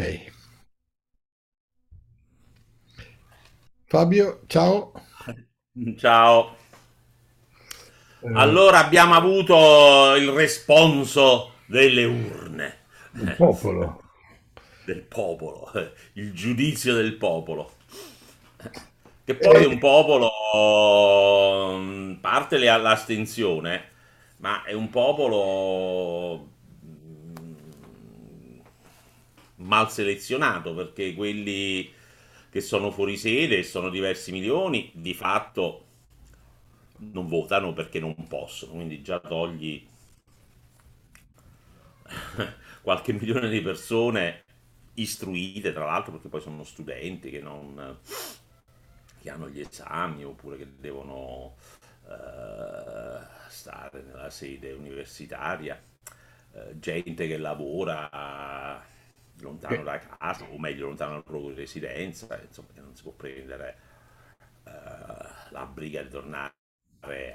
Ok. Fabio, ciao. Ciao. Eh, Allora abbiamo avuto il responso delle urne, il popolo. del popolo, eh, il giudizio del popolo. Che poi è Eh, un popolo, parte le- l'astensione, ma è un popolo mm, mal selezionato perché quelli che sono fuori sede, e sono diversi milioni, di fatto non votano perché non possono, quindi già togli qualche milione di persone istruite, tra l'altro perché poi sono studenti che, non, che hanno gli esami oppure che devono eh, stare nella sede universitaria, eh, gente che lavora lontano da casa, o meglio lontano dalla propria residenza, insomma che non si può prendere eh, la briga di tornare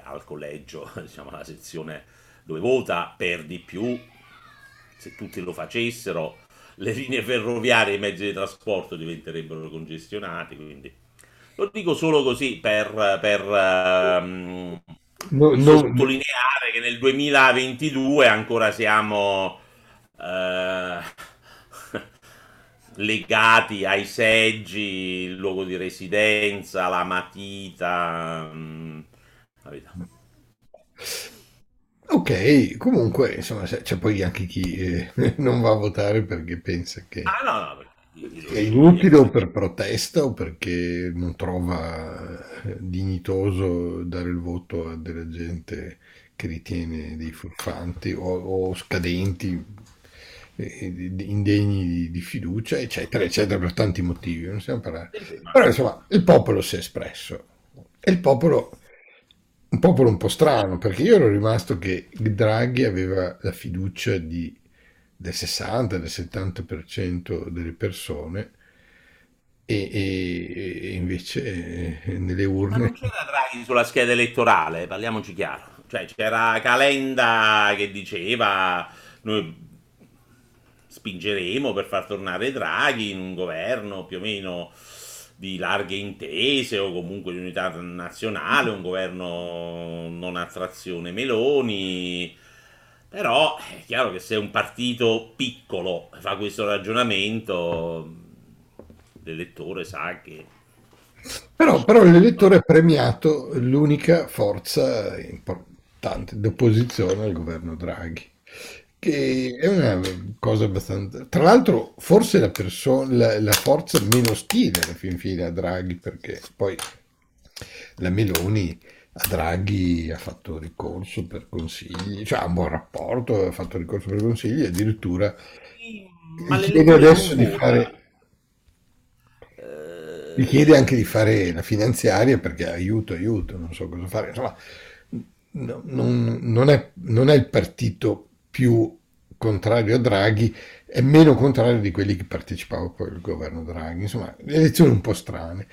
al collegio, diciamo alla sezione dove vota per di più, se tutti lo facessero, le linee ferroviarie e i mezzi di trasporto diventerebbero congestionati, quindi lo dico solo così per, per, ehm, no- no- sottolineare che nel 2022 ancora siamo eh, legati ai seggi, il luogo di residenza, la matita. mm, capito? Ok, comunque, insomma, c'è poi anche chi eh, non va a votare perché pensa che Ah, no, no, perché è inutile o per protesta o perché non trova eh, dignitoso dare il voto a della gente che ritiene dei furfanti o, o scadenti, indegni di, fiducia, eccetera, eccetera, per tanti motivi, non stiamo parlando. Però insomma, il popolo si è espresso e il popolo, un popolo un po' strano, perché io ero rimasto che Draghi aveva la fiducia di- del 60, del 70% delle persone e, e- e invece eh, nelle Ma non urne... c'era Draghi sulla scheda elettorale, parliamoci chiaro. Cioè, c'era Calenda che diceva noi spingeremo per far tornare Draghi in un governo più o meno di larghe intese o comunque di unità nazionale, un governo non a trazione Meloni. Però è chiaro che se un partito piccolo fa questo ragionamento, l'elettore sa che Però, però l'elettore ha premiato l'unica forza importante d'opposizione al governo Draghi, che è una cosa abbastanza... Tra l'altro, forse la, perso- la, la forza meno ostile alla fin fine a Draghi, perché poi la Meloni a Draghi ha fatto ricorso per consigli, cioè ha un buon rapporto, ha fatto ricorso per consigli, addirittura ma gli chiede adesso di fare gli chiede anche Eh, di fare la finanziaria perché aiuto, aiuto, non so cosa fare. Insomma, no- non, non è, non è il partito più contrario a Draghi, è meno contrario di quelli che partecipavano poi al governo Draghi. Insomma, le elezioni un po' strane,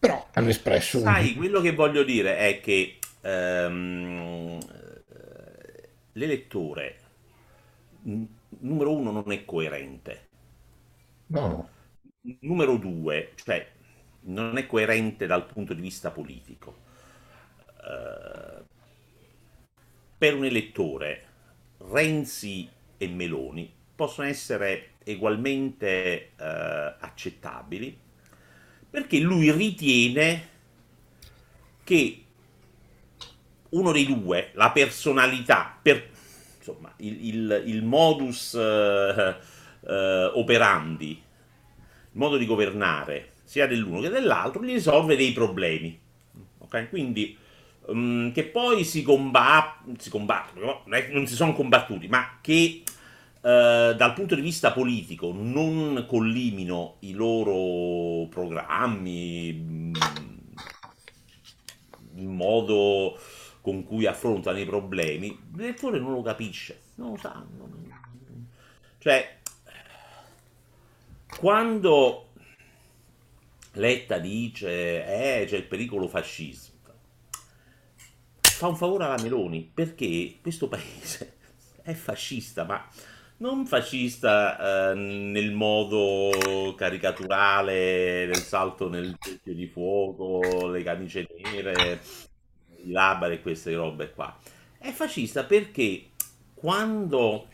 però hanno espresso un... sai, quello che voglio dire è che ehm, eh, l'elettore, numero uno, non è coerente. No, Numero due, cioè, non è coerente dal punto di vista politico. Eh, per un elettore, Renzi e Meloni possono essere ugualmente eh, accettabili perché lui ritiene che uno dei due, la personalità, per, insomma, il, il- il modus eh, eh, operandi, il modo di governare, sia dell'uno che dell'altro, gli risolve dei problemi. Ok? Quindi, mm, che poi si, comba- si combattono, no? non, si sono combattuti, ma che eh, dal punto di vista politico non collimino i loro programmi, mm, il modo con cui affrontano i problemi, l'elettore non lo capisce, non lo sa. Cioè, quando Letta dice eh, c'è il pericolo fascismo, fa un favore alla Meloni perché questo paese è fascista, ma non fascista eh, nel modo caricaturale del salto nel cerchio di fuoco, le camicie nere, i labari e queste robe qua. È fascista perché quando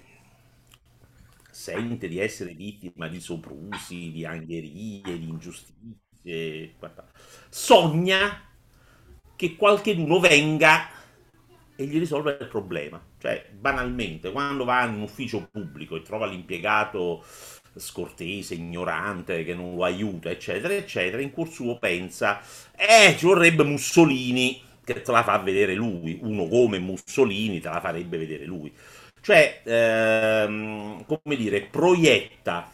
sente di essere vittima di soprusi, di angherie, di ingiustizie, sogna che qualcheduno venga e gli risolve il problema. Cioè, banalmente, quando va in un ufficio pubblico e trova l'impiegato scortese, ignorante, che non lo aiuta, eccetera, eccetera, in cuor suo pensa, eh, ci vorrebbe Mussolini che te la fa vedere lui, uno come Mussolini te la farebbe vedere lui. Cioè, ehm, come dire, proietta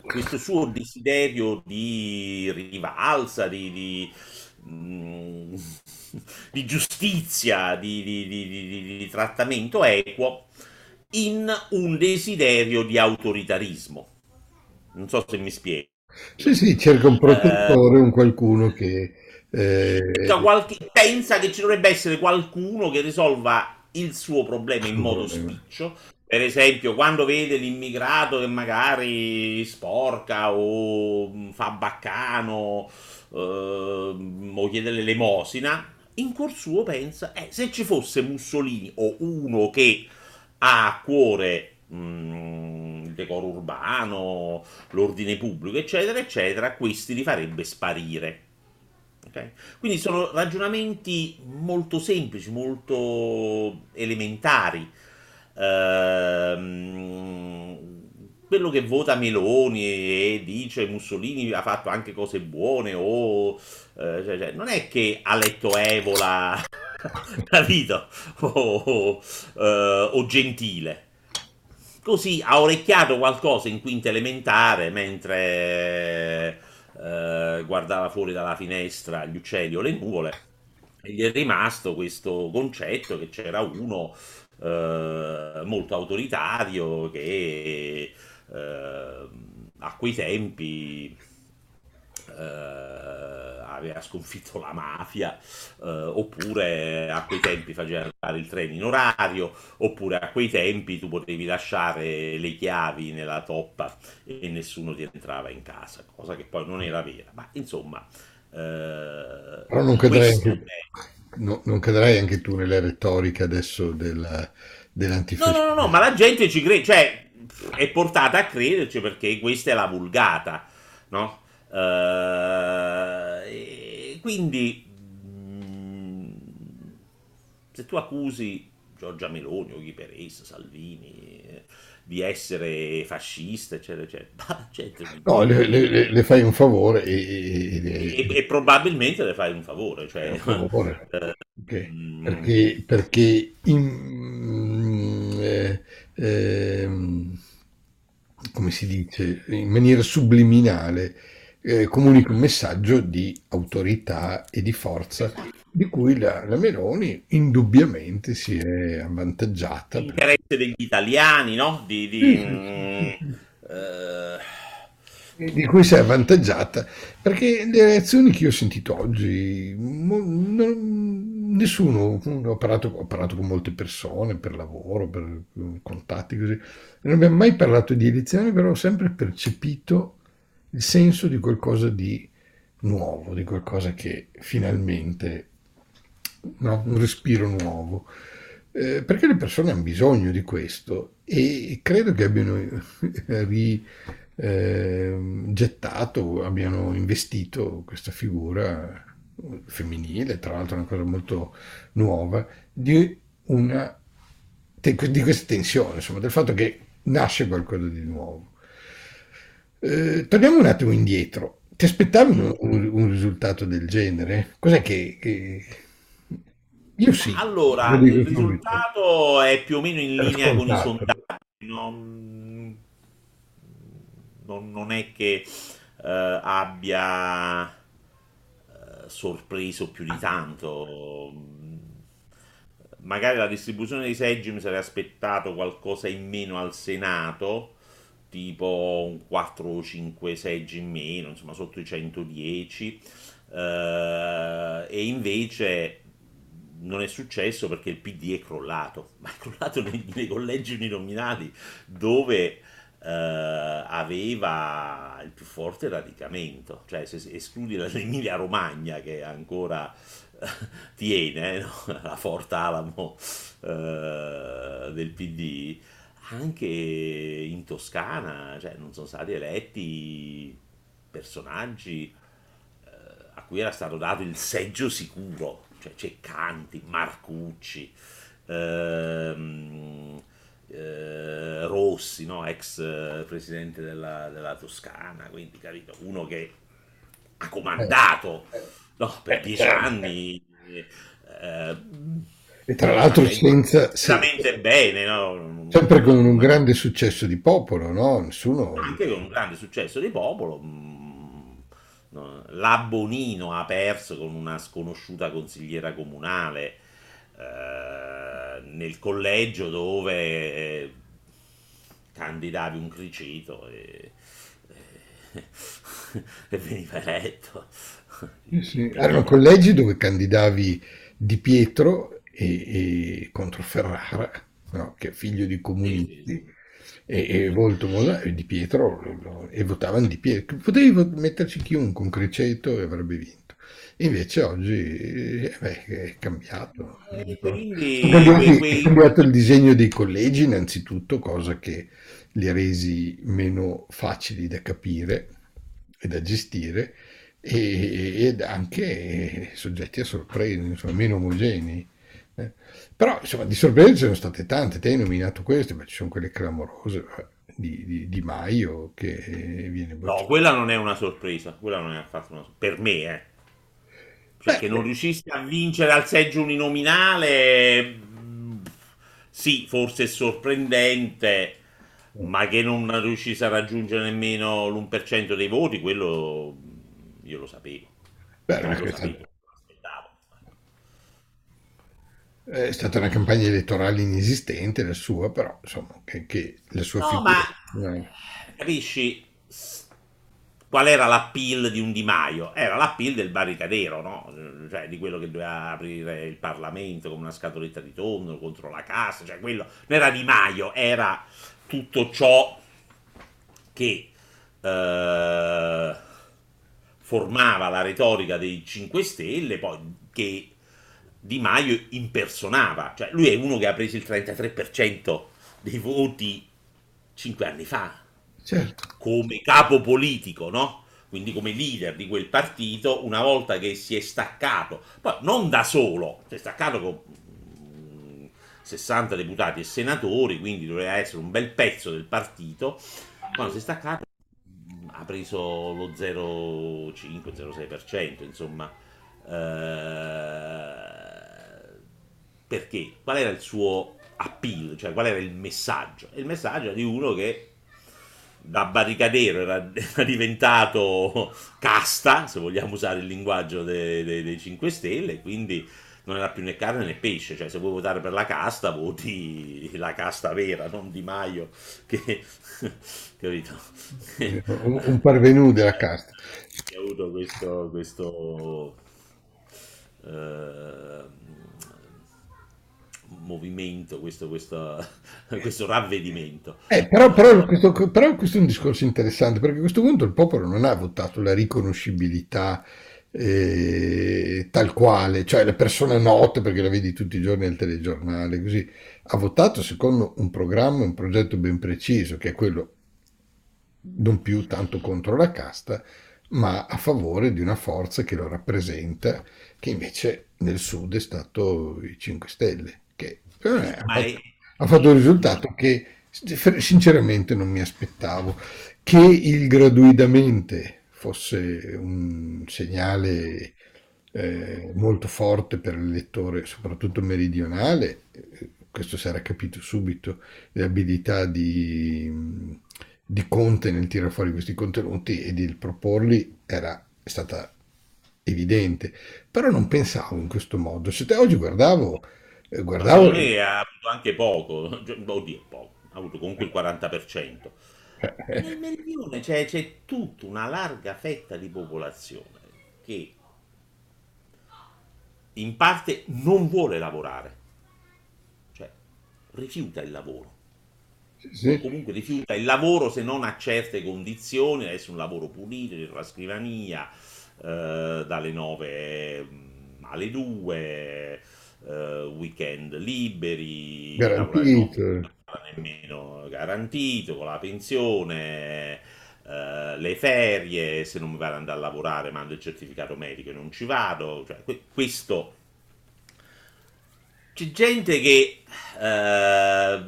questo suo desiderio di rivalsa, di, di, di giustizia, di, di, trattamento equo in un desiderio di autoritarismo. Non so se mi spiego. Sì, sì, cerca un protettore, eh, un qualcuno che... Eh... Qualche, pensa che ci dovrebbe essere qualcuno che risolva il suo problema in modo spiccio. Per esempio, quando vede l'immigrato che magari sporca o mm, fa baccano eh, o chiede l'elemosina, in cuor suo pensa, eh, se ci fosse Mussolini o uno che ha a cuore mm, il decoro urbano, l'ordine pubblico, eccetera, eccetera, questi li farebbe sparire. Okay? Quindi sono ragionamenti molto semplici, molto elementari. Ehm, quello che vota Meloni e dice Mussolini ha fatto anche cose buone o eh, cioè, cioè, non è che ha letto Evola capito? O, o, uh, o Gentile. Così ha orecchiato qualcosa in quinta elementare mentre eh, guardava fuori dalla finestra gli uccelli o le nuvole. E gli è rimasto questo concetto che c'era uno eh, molto autoritario che eh, a quei tempi eh, aveva sconfitto la mafia, eh, oppure a quei tempi faceva andare il treno in orario, oppure a quei tempi tu potevi lasciare le chiavi nella toppa e nessuno ti entrava in casa, cosa che poi non era vera. Ma insomma... Eh, Però non cadrai, anche, no, non cadrai anche tu nella retorica adesso del, dell'antifascismo. No, no, no, no, ma la gente ci crede, cioè è portata a crederci perché questa è la vulgata, no? Uh, quindi, mm, se tu accusi Giorgia Meloni o Ghiperes, Salvini eh, di essere fascista, eccetera, eccetera, eccetera no, le, le, le, fai un favore e, e, e, probabilmente le fai un favore. Cioè, un favore. Eh, okay. mm, perché, perché in, eh, eh, come si dice, in maniera subliminale eh, comunica un messaggio di autorità e di forza di cui la, la Meloni indubbiamente si è avvantaggiata. L'interesse degli italiani, no? Di, di, sì. mm, uh... di cui si è avvantaggiata perché le reazioni che ho sentito oggi non, nessuno ho parlato, ho parlato, con molte persone per lavoro per contatti così non abbiamo mai parlato di elezioni però ho sempre percepito il senso di qualcosa di nuovo, di qualcosa che finalmente, no? un respiro nuovo. Eh, perché le persone hanno bisogno di questo e credo che abbiano rigettato, eh, abbiano investito questa figura femminile, tra l'altro una cosa molto nuova, di, una, di questa tensione, insomma, del fatto che nasce qualcosa di nuovo. Eh, torniamo un attimo indietro. Ti aspettavi un, un, un risultato del genere? Cos'è che, che... Io sì. Allora, il risultato è più o meno in linea con i sondaggi. Non, non, non è che eh, abbia sorpreso più di tanto. Magari la distribuzione dei seggi mi sarei aspettato qualcosa in meno al Senato tipo un 4 o 5 seggi in meno, insomma sotto i 110, eh, e invece non è successo perché il PD è crollato, ma è crollato nei, nei collegi uninominali dove eh, aveva il più forte radicamento, cioè se escludi l'Emilia Romagna che ancora eh, tiene no? la Forte Alamo eh, del PD, anche in Toscana cioè, non sono stati eletti personaggi eh, a cui era stato dato il seggio sicuro, cioè Ceccanti, Marcucci, ehm, eh, Rossi, no? ex eh, presidente della, della, Toscana, quindi capito, uno che ha comandato no, per dieci anni. Eh, e tra l'altro senza... Veramente bene, no? Sempre con un grande successo di popolo, no? Nessuno... Anche con un grande successo di popolo. Mm, la Bonino ha perso con una sconosciuta consigliera comunale eh, nel collegio dove eh, candidavi un criceto e, e, e veniva eletto. Sì, sì. Erano collegi dove candidavi Di Pietro e, e contro Ferrara, no? che è figlio di comunisti. Sì, e, e molto, molto di Pietro e votavano di Pietro potevi metterci chiunque un criceto e avrebbe vinto Invece oggi eh, beh, è cambiato. Eh, è, cambiato è cambiato il disegno dei collegi innanzitutto, cosa che li ha resi meno facili da capire e da gestire ed anche soggetti a sorprese, insomma, meno omogenei. Eh. Però insomma di sorprese ce ne sono state tante, te hai nominato queste, ma ci sono quelle clamorose di, di, di Maio che viene bocciato. No, quella non è una sorpresa, quella non è affatto una sorpresa, per me, eh cioè, che non riuscissi a vincere al seggio uninominale, sì, forse è sorprendente, ma che non riuscisse a raggiungere nemmeno l'1% dei voti, quello io lo sapevo. Beh, non lo sapevo. È stata una campagna elettorale inesistente la sua, però insomma, che, che la sua no, figura... Ma, capisci, qual era l'appeal di un Di Maio? Era l'appeal del barricadero, no? cioè, di quello che doveva aprire il Parlamento con una scatoletta di tonno contro la cassa, cioè quello non era Di Maio, era tutto ciò che eh, formava la retorica dei 5 Stelle, poi che Di Maio impersonava, cioè lui è uno che ha preso il 33% dei voti 5 anni fa certo. come capo politico, no? quindi come leader di quel partito, una volta che si è staccato, poi non da solo, si è staccato con 60 mm, deputati e senatori, quindi doveva essere un bel pezzo del partito, quando si è staccato mm, ha preso lo 0,5-0,6%, insomma. Eh, perché? Qual era il suo appeal, cioè qual era il messaggio? Il messaggio era di uno che da barricadero era, era, diventato casta, se vogliamo usare il linguaggio dei, dei, dei 5 Stelle, quindi non era più né carne né pesce, cioè se vuoi votare per la casta voti la casta vera, non Di Maio, che, capito? un, un parvenu della casta. Che ha avuto questo, questo eh, movimento, questo, questo, questo ravvedimento. Eh, però, però, questo, però, questo, è un discorso interessante, perché a questo punto il popolo non ha votato la riconoscibilità eh, tal quale, cioè le persone note, perché la vedi tutti i giorni al telegiornale, così, ha votato secondo un programma, un progetto ben preciso, che è quello non più tanto contro la casta, ma a favore di una forza che lo rappresenta, che invece nel sud è stato i 5 Stelle eh, ha, fatto, ha fatto un risultato che sinceramente non mi aspettavo. Che il gratuitamente fosse un segnale eh, molto forte per l'elettore, soprattutto meridionale, questo si era capito subito, l'abilità di, di Conte nel tirare fuori questi contenuti e di proporli era, è stata evidente, però non pensavo in questo modo. Se te oggi guardavo guardavo... me ha avuto anche poco, cioè, oddio, poco, ha avuto comunque il 40%. Nel meridione c'è, c'è tutta una larga fetta di popolazione che in parte non vuole lavorare, cioè rifiuta il lavoro. Sì. comunque rifiuta il lavoro se non a certe condizioni, adesso un lavoro pulito, dietro la scrivania, eh, dalle 9 mm, alle 2, eh, weekend liberi, garantito. nemmeno garantito, con la pensione, eh, le ferie, se non mi vado ad andare a lavorare mando il certificato medico e non ci vado, cioè, questo... C'è gente che eh,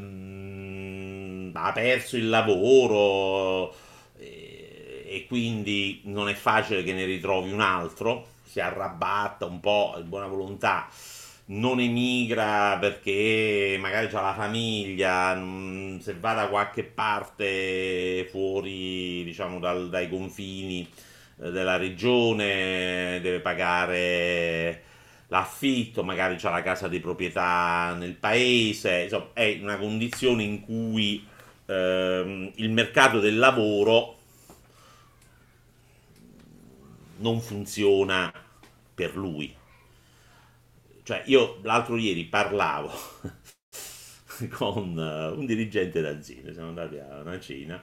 ha perso il lavoro e, e quindi non è facile che ne ritrovi un altro, si arrabatta un po' di buona volontà non emigra perché magari ha la famiglia, mm, se va da qualche parte fuori, diciamo, dal, dai confini eh, della regione, deve pagare l'affitto, magari c'ha la casa di proprietà nel paese, insomma, è una condizione in cui ehm, il mercato del lavoro non funziona per lui cioè, io l'altro ieri parlavo con uh, un dirigente d'azienda, siamo andati a una cena,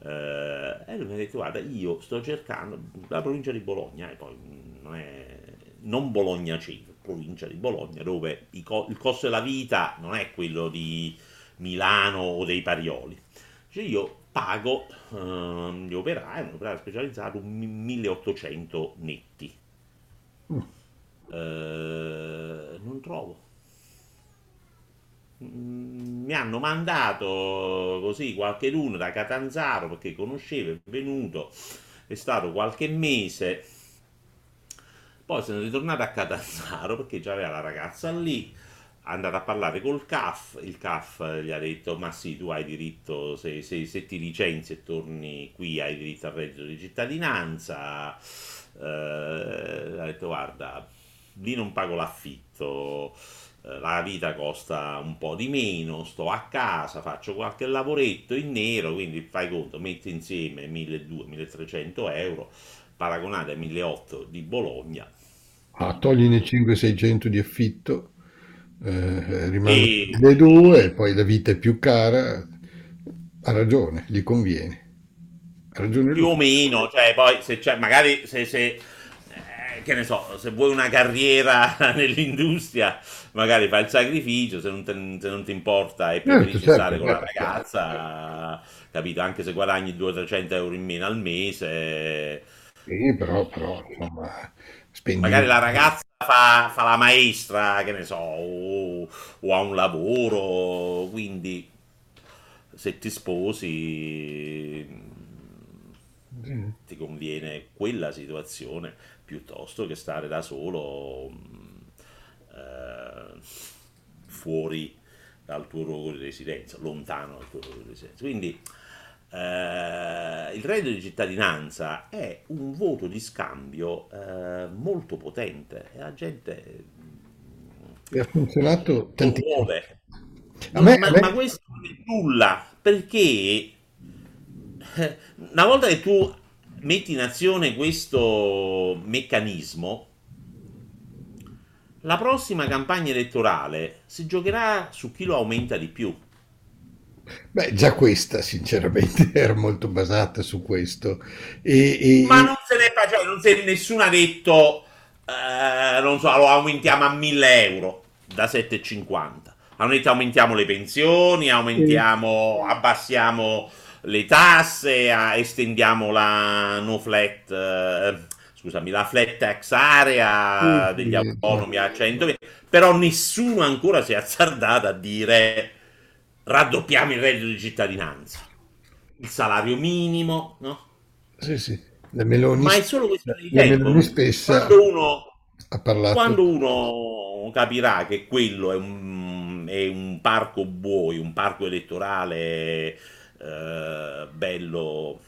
uh, e lui mi ha detto, guarda, io sto cercando, la provincia di Bologna, e poi non è, non Bologna centro, provincia di Bologna, dove il costo della vita non è quello di Milano o dei Parioli. Cioè io pago uh, gli operai, un operaio specializzato, 1800 netti. Mm eh, non trovo. Mm, mi hanno mandato così qualche uno da Catanzaro perché conoscevo, è venuto, è stato qualche mese. Poi sono ritornato a Catanzaro perché c'aveva la ragazza lì, è andato a parlare col CAF, il CAF gli ha detto ma sì tu hai diritto, se, se, se ti licenzi e torni qui hai diritto al reddito di cittadinanza, eh, ha detto guarda lì non pago l'affitto, eh, la vita costa un po' di meno, sto a casa, faccio qualche lavoretto in nero, quindi fai conto, metti insieme 1200-1300 euro, paragonate ai 1800 di Bologna. Ah, toglini 500-600 di affitto, eh, rimangono le due, poi la vita è più cara, ha ragione, gli conviene. Ha ragione più o meno, cioè poi se c'è, magari se, se che ne so, se vuoi una carriera nell'industria, magari fai il sacrificio, se non, te, se non ti importa e preferisci certo, stare certo, con la certo. ragazza, capito? Anche se guadagni 200-300 euro in meno al mese. Sì, però, però insomma, spendi... Magari la ragazza fa, fa, la maestra, che ne so, o, o ha un lavoro, quindi se ti sposi ti conviene quella situazione piuttosto che stare da solo eh, fuori dal tuo luogo di residenza, lontano dal tuo luogo di residenza. Quindi eh, il reddito di cittadinanza è un voto di scambio eh, molto potente e la gente e ha funzionato tantissimo. Ma, me, ma, me... ma questo non è nulla perché eh, una volta che tu metti in azione questo meccanismo, la prossima campagna elettorale si giocherà su chi lo aumenta di più. Beh, già questa sinceramente era molto basata su questo. E, e... Ma non se ne fa, cioè, non se, nessuno ha detto, eh, non so, lo aumentiamo a 1000 euro da 7,50. Hanno detto aumentiamo le pensioni, aumentiamo, abbassiamo le tasse, a, estendiamo la no flat, eh, scusami, la flat tax area degli autonomi a 100, però nessuno ancora si è azzardato a dire raddoppiamo il reddito di cittadinanza, il salario minimo, no? Sì, sì. La Meloni, Ma è solo questione di tempo. Stessa quando uno, ha parlato... quando uno capirà che quello è un, è un parco buoi, un parco elettorale eh, bello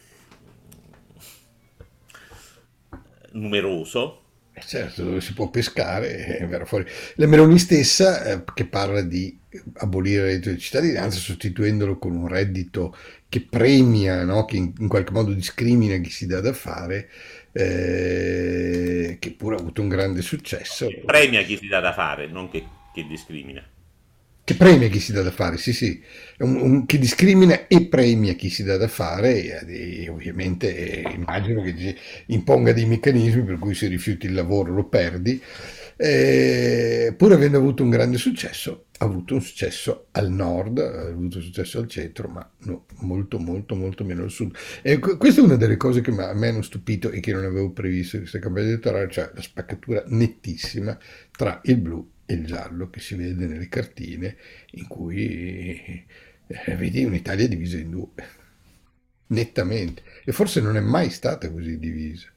numeroso, Eh, Certo, dove si può pescare, eh, verrà fuori. La Meloni stessa, eh, che parla di abolire il reddito di cittadinanza, sostituendolo con un reddito che premia, no? Che in, in qualche modo discrimina chi si dà da fare, eh, che pure ha avuto un grande successo. Che premia chi si dà da fare, non che, che discrimina. Che premia chi si dà da fare, sì, sì, un- un- che discrimina e premia chi si dà da fare e, e ovviamente eh, immagino che imponga dei meccanismi per cui se rifiuti il lavoro lo perdi, Eh, pur avendo avuto un grande successo, ha avuto un successo al nord, ha avuto un successo al centro, ma no, molto molto molto meno al sud. E que- questa è una delle cose che a me hanno stupito e che non avevo previsto in questa campagna elettorale, cioè la spaccatura nettissima tra il blu e il giallo che si vede nelle cartine in cui eh, vedi un'Italia divisa in due, nettamente, e forse non è mai stata così divisa.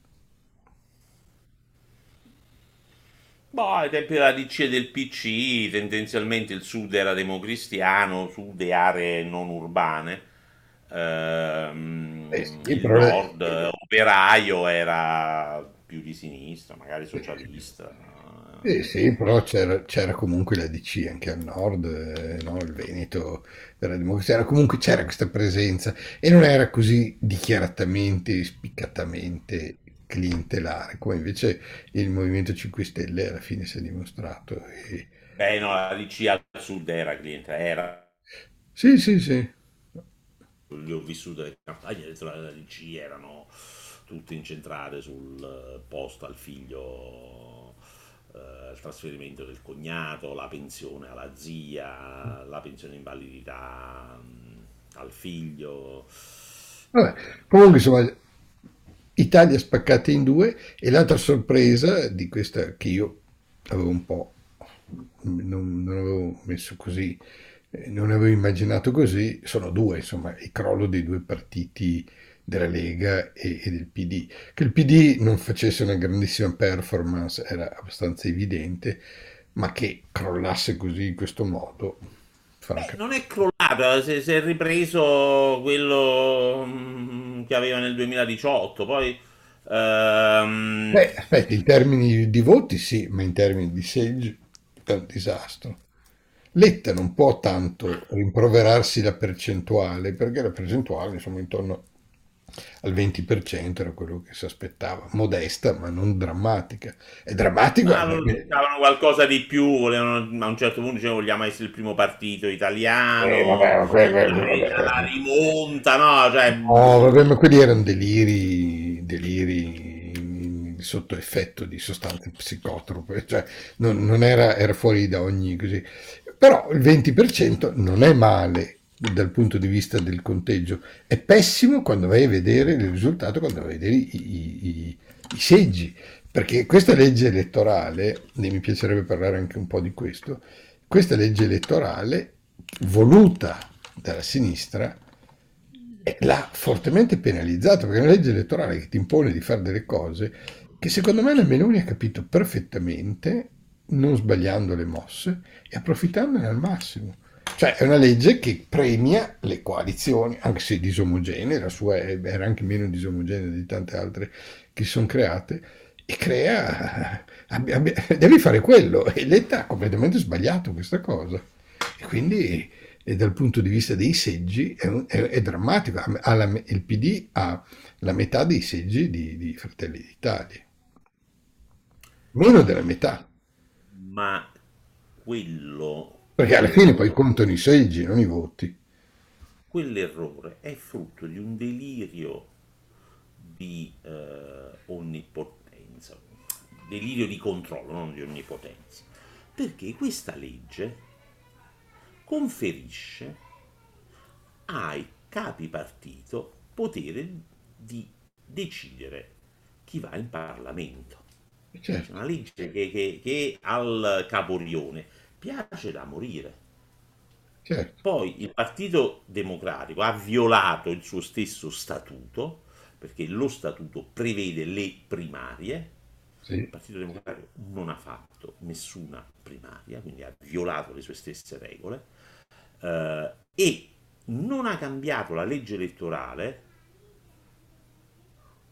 Boh, ai tempi della DC e del PC, tendenzialmente il sud era democristiano, sud e aree non urbane. Eh Ehm, sì, il nord eh, operaio era più di sinistra, magari socialista. Eh sì, però c'era c'era comunque la DC anche al nord, eh, no? Il Veneto era democrazia, era comunque c'era questa presenza e non era così dichiaratamente, spiccatamente clientelare, come invece il Movimento 5 Stelle alla fine si è dimostrato. E- Beh, no, la DC al sud era cliente, era. Sì, sì, sì. Li ho vissuto le campagne elettorali della DC, erano tutte incentrate sul posto al figlio, eh, il trasferimento del cognato, la pensione alla zia, la pensione invalidità mh, al figlio. Vabbè, comunque insomma, Italia spaccata in due e l'altra sorpresa di questa che io avevo un po', non, non avevo messo così, eh, non avevo immaginato così, sono due, insomma, il crollo dei due partiti della Lega e, e del PD. Che il PD non facesse una grandissima performance era abbastanza evidente, ma che crollasse così in questo modo, Beh, non è crollato, si, si è ripreso quello mh, che aveva nel 2018, poi ehm, Beh, aspetta, in termini di voti sì, ma in termini di seggi è un disastro. Letta non può tanto rimproverarsi la percentuale, perché la percentuale, insomma, intorno al 20% era quello che si aspettava, modesta ma non drammatica. È drammatica Ma perché cercavano qualcosa di più, volevano, a un certo punto dicevano vogliamo essere il primo partito eh, vabbè, italiano, que- que- la, la vabbè. rimonta, no? Cioè, No, vabbè, ma quelli erano deliri, deliri sotto effetto di sostanze psicotrope, cioè non, non era, era fuori da ogni così. Però il 20% non è male dal punto di vista del conteggio, è pessimo quando vai a vedere il risultato, quando vai a vedere i, i- i- i seggi, perché questa legge elettorale, e mi piacerebbe parlare anche un po' di questo, questa legge elettorale voluta dalla sinistra l'ha fortemente penalizzato perché è una legge elettorale che ti impone di fare delle cose che secondo me la Meloni ha capito perfettamente, non sbagliando le mosse e approfittandone al massimo. Cioè è una legge che premia le coalizioni, anche se disomogenee, la sua era anche meno disomogenea di tante altre che si sono create, e crea... abbi- abbi- devi fare quello, e Letta ha completamente sbagliato questa cosa. E quindi dal punto di vista dei seggi è, è- è drammatico. La il PD ha la metà dei seggi di, di Fratelli d'Italia, meno della metà, ma quello, perché alla fine poi contano i seggi, non i voti. quell'errore è frutto di un delirio di eh, onnipotenza, delirio di controllo, non di onnipotenza, perché questa legge conferisce ai capi partito potere di decidere chi va in Parlamento. Certo, una legge che, che- che al Caporione piace da morire. certo, Poi il Partito Democratico ha violato il suo stesso statuto, perché lo statuto prevede le primarie, il sì, Partito Democratico non ha fatto nessuna primaria, quindi ha violato le sue stesse regole, eh, e non ha cambiato la legge elettorale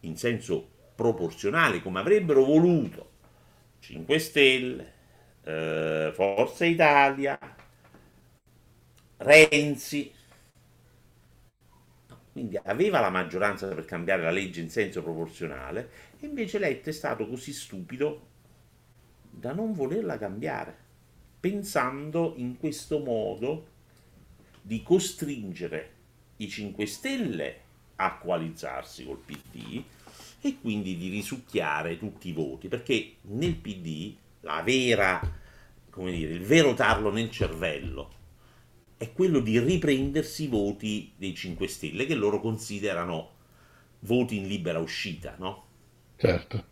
in senso proporzionale come avrebbero voluto 5 Stelle, eh, Forza Italia, Renzi. Quindi aveva la maggioranza per cambiare la legge in senso proporzionale, e invece Letta è stato così stupido da non volerla cambiare, pensando in questo modo di costringere i 5 Stelle a coalizzarsi col PD e quindi di risucchiare tutti i voti, perché nel PD la vera, come dire, il vero tarlo nel cervello è quello di riprendersi i voti dei 5 Stelle che loro considerano voti in libera uscita, no? Certo.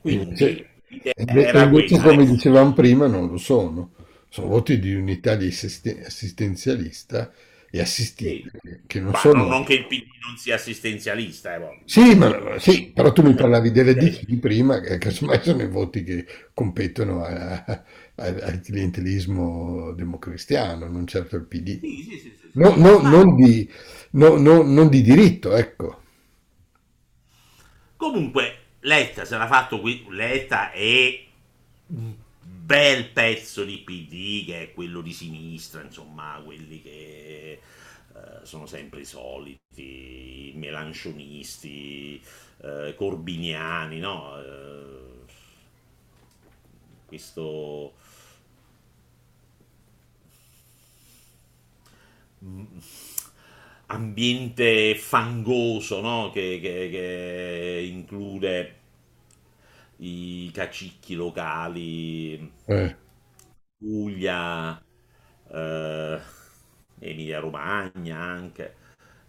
Quindi invece, era invece, quella. come dicevamo prima, non lo sono. Sono voti di unità di assiste- assistenzialista e Sì. assistita, che non Ma sono... non che il PD non sia assistenzialista, eh, boh. Sì, ma, sì, però tu mi parlavi delle. DC prima, che casomai sono i voti che competono a- a- al clientelismo democristiano, non certo il PD. Sì, sì. No- no- non di, no- no- non di diritto, ecco. comunque Letta se l'ha fatto qui, Letta è bel pezzo di PD che è quello di sinistra, insomma, quelli che eh, sono sempre i soliti, i melancionisti, eh, corbiniani, no? Eh, questo ambiente fangoso, no? Che, che- che include i cacicchi locali, Eh, Puglia, eh, Emilia Romagna anche,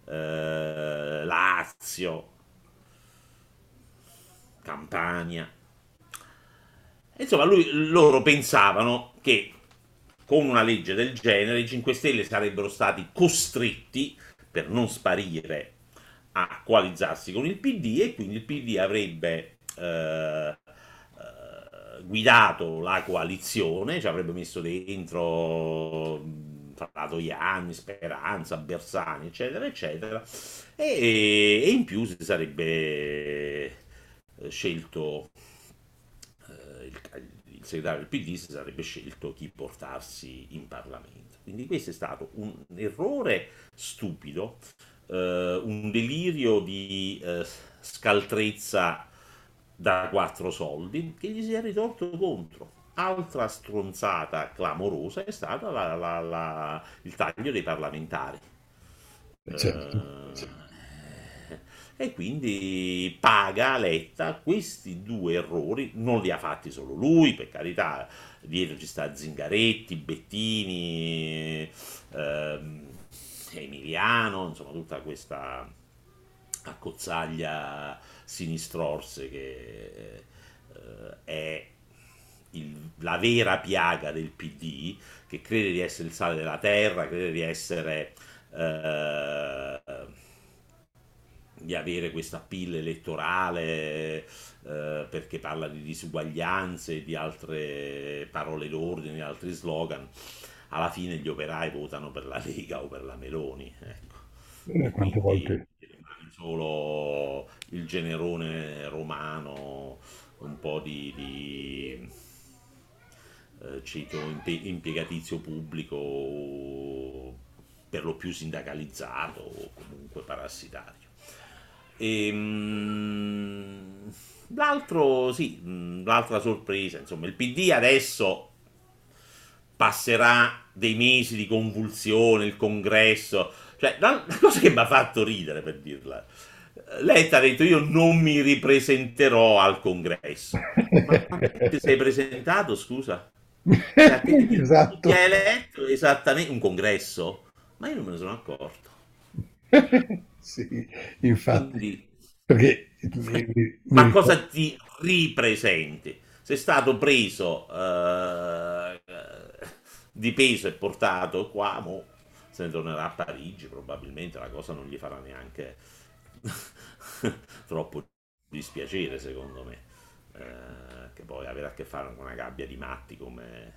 eh, Lazio, Campania. Insomma, lui- loro pensavano che con una legge del genere i 5 Stelle sarebbero stati costretti, per non sparire, a coalizzarsi con il PD e quindi il PD avrebbe eh, eh, guidato la coalizione, ci avrebbe messo dentro mh, Fratoianni, Speranza, Bersani, eccetera, eccetera, e, e in più si sarebbe eh, scelto eh, il, il segretario del PD si sarebbe scelto chi portarsi in Parlamento. Quindi questo è stato un errore stupido, eh, un delirio di eh, scaltrezza da quattro soldi che gli si è ritorto contro. Altra stronzata clamorosa è stata la- la- la- il taglio dei parlamentari. certo. Eh, e quindi paga Letta questi due errori, non li ha fatti solo lui, per carità, dietro ci sta Zingaretti, Bettini, ehm, Emiliano, insomma tutta questa accozzaglia sinistrorse che eh, è il- la vera piaga del PD, che crede di essere il sale della terra, crede di essere eh, di avere questa appeal elettorale eh, perché parla di disuguaglianze e di altre parole d'ordine, di altri slogan. Alla fine gli operai votano per la Lega o per la Meloni, ecco. Eh, Quante quindi volte... solo il generone romano, un po' di, di eh, impe- impiegatizio pubblico, per lo più sindacalizzato o comunque parassitario. Ehm, l'altro, sì, mh, l'altra sorpresa, insomma, il PD adesso passerà dei mesi di convulsione, il congresso, cioè la, la cosa che mi ha fatto ridere per dirla. Letta ha detto io non mi ripresenterò al congresso. Ma ti sei presentato, scusa? Cioè, te ti, ti Esatto. hai eletto esattamente un congresso? Ma io non me ne sono accorto. Sì, infatti, Quindi, perché ma cosa ti ripresenti? Sei stato preso eh, di peso e portato qua, mo se ne tornerà a Parigi, probabilmente la cosa non gli farà neanche troppo dispiacere, secondo me. Eh, che poi avere a che fare con una gabbia di matti come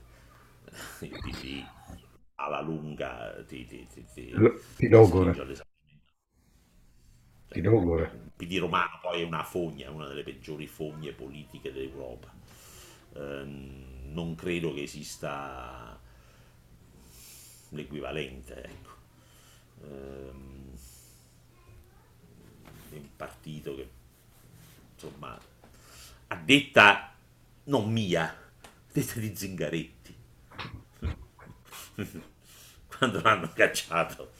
il PD alla lunga ti, ti, ti, ti, Ti logora, ti Cioè, logora. PD romano poi è una fogna, una delle peggiori fogne politiche d'Europa. Eh, non credo che esista l'equivalente, ecco. È un partito che insomma a detta non mia, a detta di Zingaretti. Quando l'hanno cacciato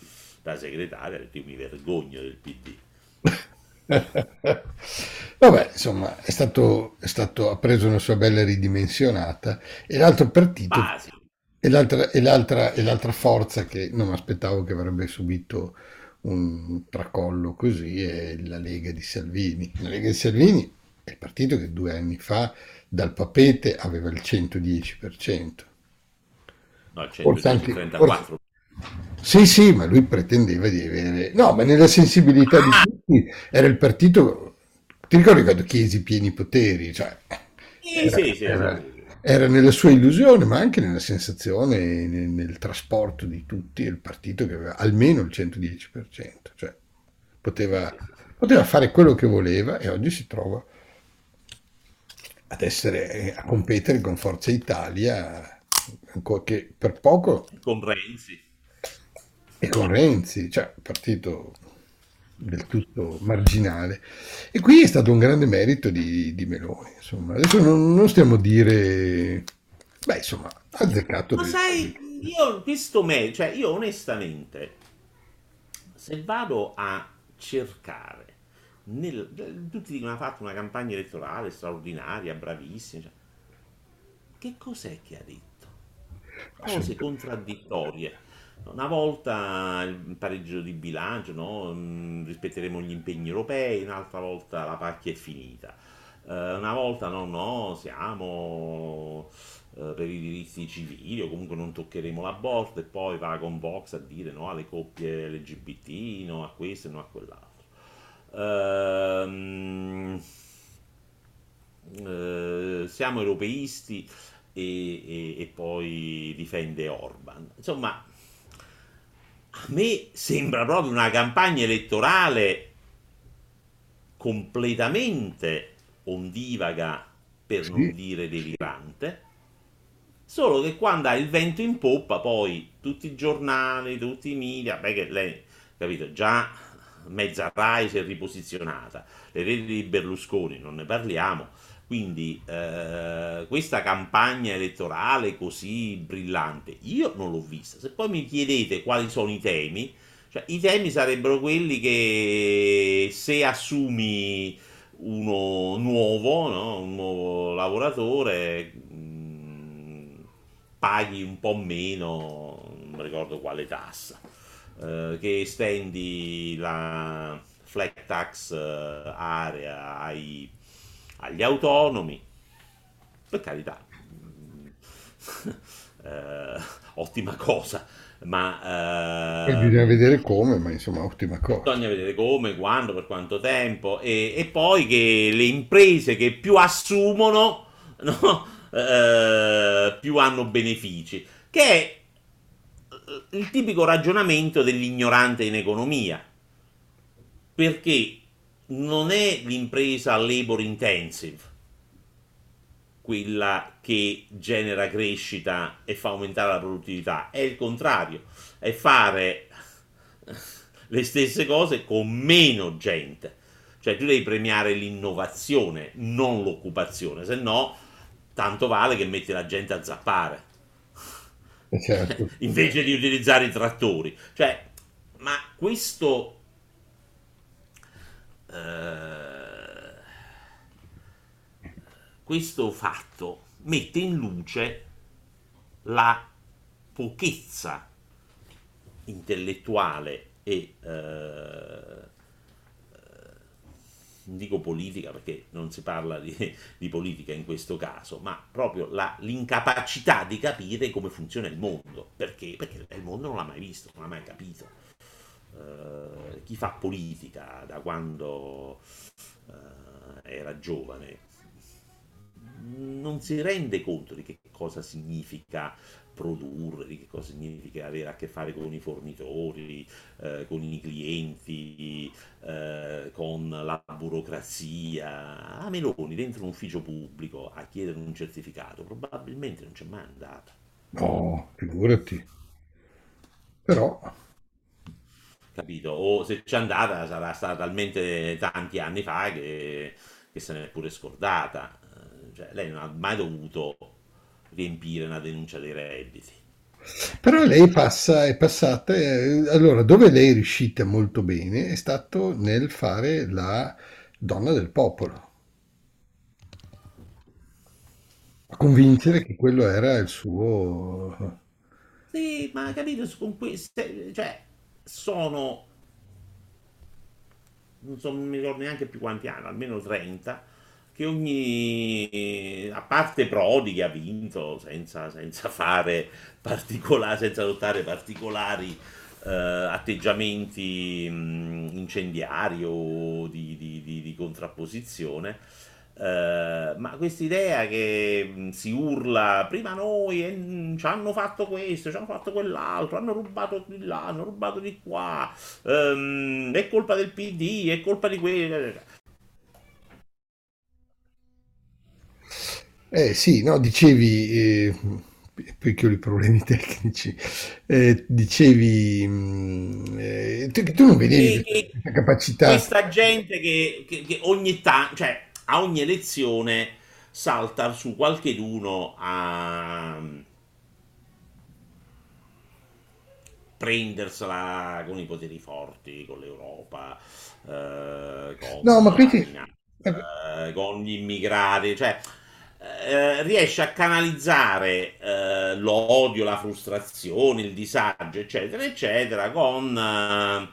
da segretaria, io mi vergogno del PD. Vabbè, insomma, è stato, è stato, ha preso una sua bella ridimensionata e l'altro partito Basi. E l'altra, e l'altra, e l'altra forza che non aspettavo che avrebbe subito un tracollo così è la Lega di Salvini. La Lega di Salvini è il partito che due anni fa dal papete aveva il 110%. No, il Forse anche, 134. sì, sì, ma lui pretendeva di avere... No, ma nella sensibilità di Ah, tutti era il partito... Ti ricordi quando chiesi pieni poteri? Cioè, sì, era, sì, sì, era- esatto. Era nella sua illusione, ma anche nella sensazione, nel, nel trasporto di tutti, il partito che aveva almeno il 110%. Cioè, poteva, poteva fare quello che voleva e oggi si trova ad essere, a competere con Forza Italia, che per poco Con Renzi. e con Renzi, cioè partito del tutto marginale. E qui è stato un grande merito di, di Meloni. Insomma, adesso non, non stiamo a dire, beh, insomma, ha azzeccato. Ma le- sai, io questo me, cioè io onestamente, se vado a cercare, nel, tutti dicono ha fatto una campagna elettorale straordinaria, bravissima, cioè, che cos'è che ha detto? Cose contraddittorie. Una volta il pareggio di bilancio, no? Mm, rispetteremo gli impegni europei, un'altra volta la pacchia è finita. Eh, una volta no, no, siamo eh, per i diritti civili o comunque non toccheremo l'aborto e poi va con Vox a dire no alle coppie LGBT, no a questo e no a quell'altro. Ehm, eh, siamo europeisti e, e- e poi difende Orban. Insomma, a me sembra proprio una campagna elettorale completamente ondivaga, per non Sì, dire delirante, solo che quando ha il vento in poppa, poi tutti i giornali, tutti i media, beh che lei, capito, già mezza Rai si è riposizionata, le reti di Berlusconi non ne parliamo, quindi eh, questa campagna elettorale così brillante, io non l'ho vista. Se poi mi chiedete quali sono i temi, cioè, i temi sarebbero quelli che se assumi uno nuovo, no? un nuovo lavoratore, mh, paghi un po' meno, non ricordo quale tassa, eh, che estendi la flat tax eh, area ai- agli autonomi, per carità, eh, ottima cosa, ma bisogna ehm, vedere come, ma insomma, ottima cosa. Bisogna vedere come, quando, per quanto tempo e, e poi che le imprese che più assumono no, eh, più hanno benefici, che è eh, il tipico ragionamento dell'ignorante in economia, perché non è l'impresa labor intensive quella che genera crescita e fa aumentare la produttività, è il contrario, è fare le stesse cose con meno gente. Cioè tu devi premiare l'innovazione, non l'occupazione, se no tanto vale che metti la gente a zappare certo, invece di utilizzare i trattori. Cioè, ma questo eh, questo fatto mette in luce la pochezza intellettuale e eh, non dico politica perché non si parla di, di politica in questo caso, ma proprio la- l'incapacità di capire come funziona il mondo. Perché? Perché il mondo non l'ha mai visto, non l'ha mai capito. Eh, chi fa politica da quando eh, era giovane non si rende conto di che cosa significa produrre, di che cosa significa avere a che fare con i fornitori, eh, con i clienti, eh, con la burocrazia. A Meloni, dentro un ufficio pubblico, a chiedere un certificato, probabilmente non c'è mai andata. No, figurati. Però, capito? O se c'è andata sarà stata talmente tanti anni fa che, che se n'è pure scordata. Eh, Cioè, lei non ha mai dovuto riempire una denuncia dei redditi. però lei passa, è passata, eh, allora dove lei è riuscita molto bene è stato nel fare la donna del popolo, a convincere che quello era il suo... Sì, ma capito, con queste, cioè, sono, non so, non mi ricordo neanche più quanti anni, almeno 30, che ogni, a parte Prodi che ha vinto senza, senza fare particolari, senza adottare particolari eh, atteggiamenti mh, incendiari o di, di- di- di contrapposizione, eh, ma quest'idea che mh, si urla prima noi e, mh, ci hanno fatto questo, ci hanno fatto quell'altro, hanno rubato di là, hanno rubato di qua, ehm, è colpa del PD, è colpa di quello. Eh sì, no, dicevi, eh, poi che ho i problemi tecnici, eh, dicevi mh, eh, tu, tu non vedevi E, questa questa capacità. questa gente che, che- che ogni tanto, cioè a ogni elezione salta su qualcheduno a prendersela con i poteri forti, con l'Europa, eh, No, con ma la questi... eh, con gli immigrati, cioè eh, riesce a canalizzare eh, l'odio, la frustrazione, il disagio, eccetera, eccetera, con eh,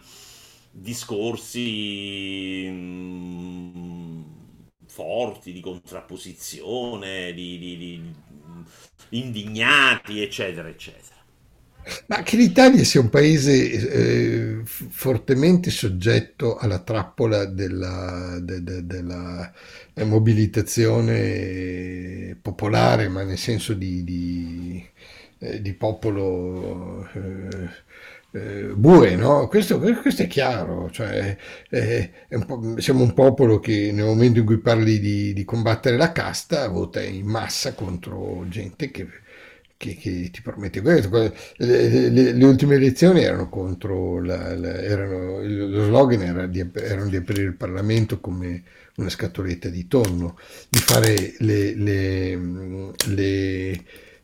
discorsi mm, forti di contrapposizione, di, di- di- indignati, eccetera, eccetera. Ma che l'Italia sia un paese eh, fortemente soggetto alla trappola della, de- de- della, eh, mobilitazione popolare, ma nel senso di, di, eh, di popolo eh, eh, bue, no? Questo, questo è chiaro, cioè, eh, è un siamo un popolo che nel momento in cui parli di, di combattere la casta vota in massa contro gente che che, che ti permette questo. Que- Le, le- le ultime elezioni erano contro la, la- erano, lo slogan era di, erano di aprire il Parlamento come una scatoletta di tonno, di fare le, le-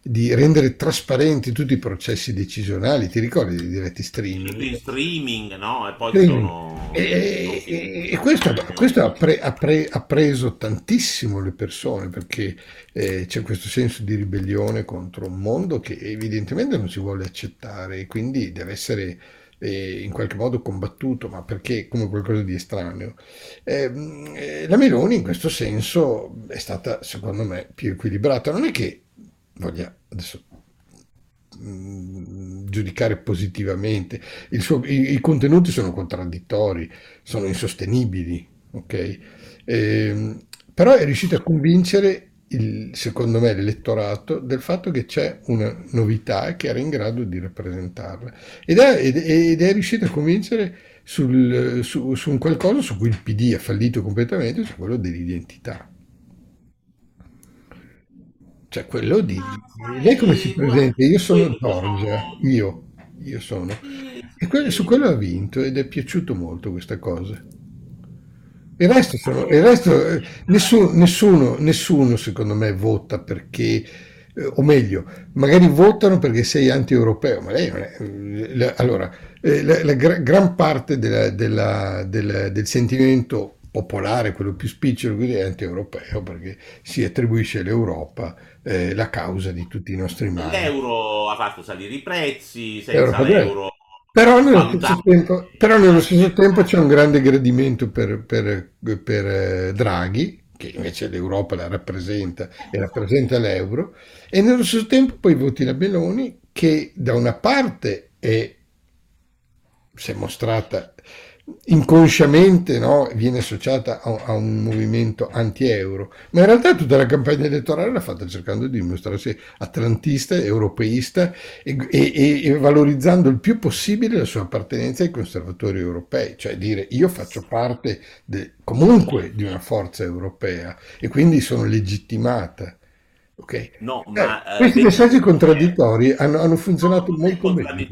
di rendere trasparenti tutti i processi decisionali. Ti ricordi dei diretti streaming? in streaming, no? E poi Sì. sono, E, e- e questo, questo ha, pre- ha pre- ha preso tantissimo le persone perché eh, c'è questo senso di ribellione contro un mondo che evidentemente non si vuole accettare e quindi deve essere eh, in qualche modo combattuto, ma perché come qualcosa di estraneo. Ehm, eh, la Meloni in questo senso è stata, secondo me, più equilibrata. Non è che voglia adesso mh, giudicare positivamente. Suo- i, i contenuti sono contraddittori, sono insostenibili, ok? Ehm, però è riuscito a convincere, il- secondo me, l'elettorato del fatto che c'è una novità che era in grado di rappresentarla. Ed è, ed è- riuscito a convincere sul- su, su un qualcosa su cui il PD ha fallito completamente, su quello dell'identità. Cioè quello di... Lei come si presenta? Io sono quello Giorgia, io, io sono. E que- su quello ha vinto ed è piaciuto molto questa cosa. Il resto sono, il resto, eh, nessuno, nessuno, nessuno secondo me vota perché, eh, o meglio, magari votano perché sei anti-europeo, ma lei non è. eh, la- allora, la, la gra- gran parte della- della- del, del sentimento popolare, quello più spicciolo, quindi è anti-europeo perché si attribuisce all'Europa eh, la causa di tutti i nostri mali. L'euro ha fatto salire i prezzi, senza L'Europa dov'è? l'euro Però nello tempo, però nello stesso tempo c'è un grande gradimento per, per- per, eh, Draghi, che invece l'Europa la rappresenta e rappresenta l'euro, e nello stesso tempo poi voti la Meloni, che da una parte è, si è mostrata inconsciamente no, viene associata a, a, un movimento anti-euro, ma in realtà tutta la campagna elettorale l'ha fatta cercando di dimostrarsi atlantista, europeista e, e, e, valorizzando il più possibile la sua appartenenza ai conservatori europei, cioè dire io faccio parte de, comunque di una forza europea e quindi sono legittimata. Okay. No, eh, ma, questi eh, messaggi contraddittori hanno, hanno funzionato molto bene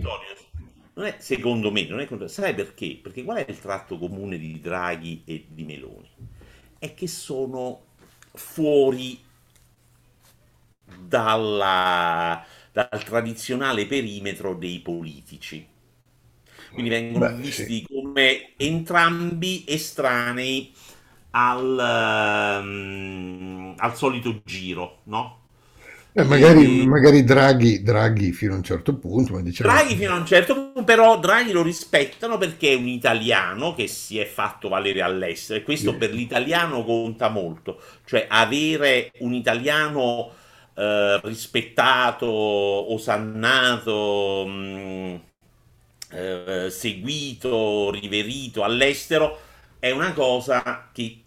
non è secondo me, non è contro... sai perché? Perché qual è il tratto comune di Draghi e di Meloni? È che sono fuori dalla, dal tradizionale perimetro dei politici. Quindi vengono Beh, visti sì. come entrambi estranei al, um, al solito giro, no? Eh, magari, magari Draghi, Draghi, fino a un certo punto, ma diciamo... Draghi fino a un certo punto, però Draghi lo rispettano perché è un italiano che si è fatto valere all'estero e questo sì. per l'italiano conta molto, cioè avere un italiano eh, rispettato, osannato, mh, eh, seguito, riverito all'estero è una cosa che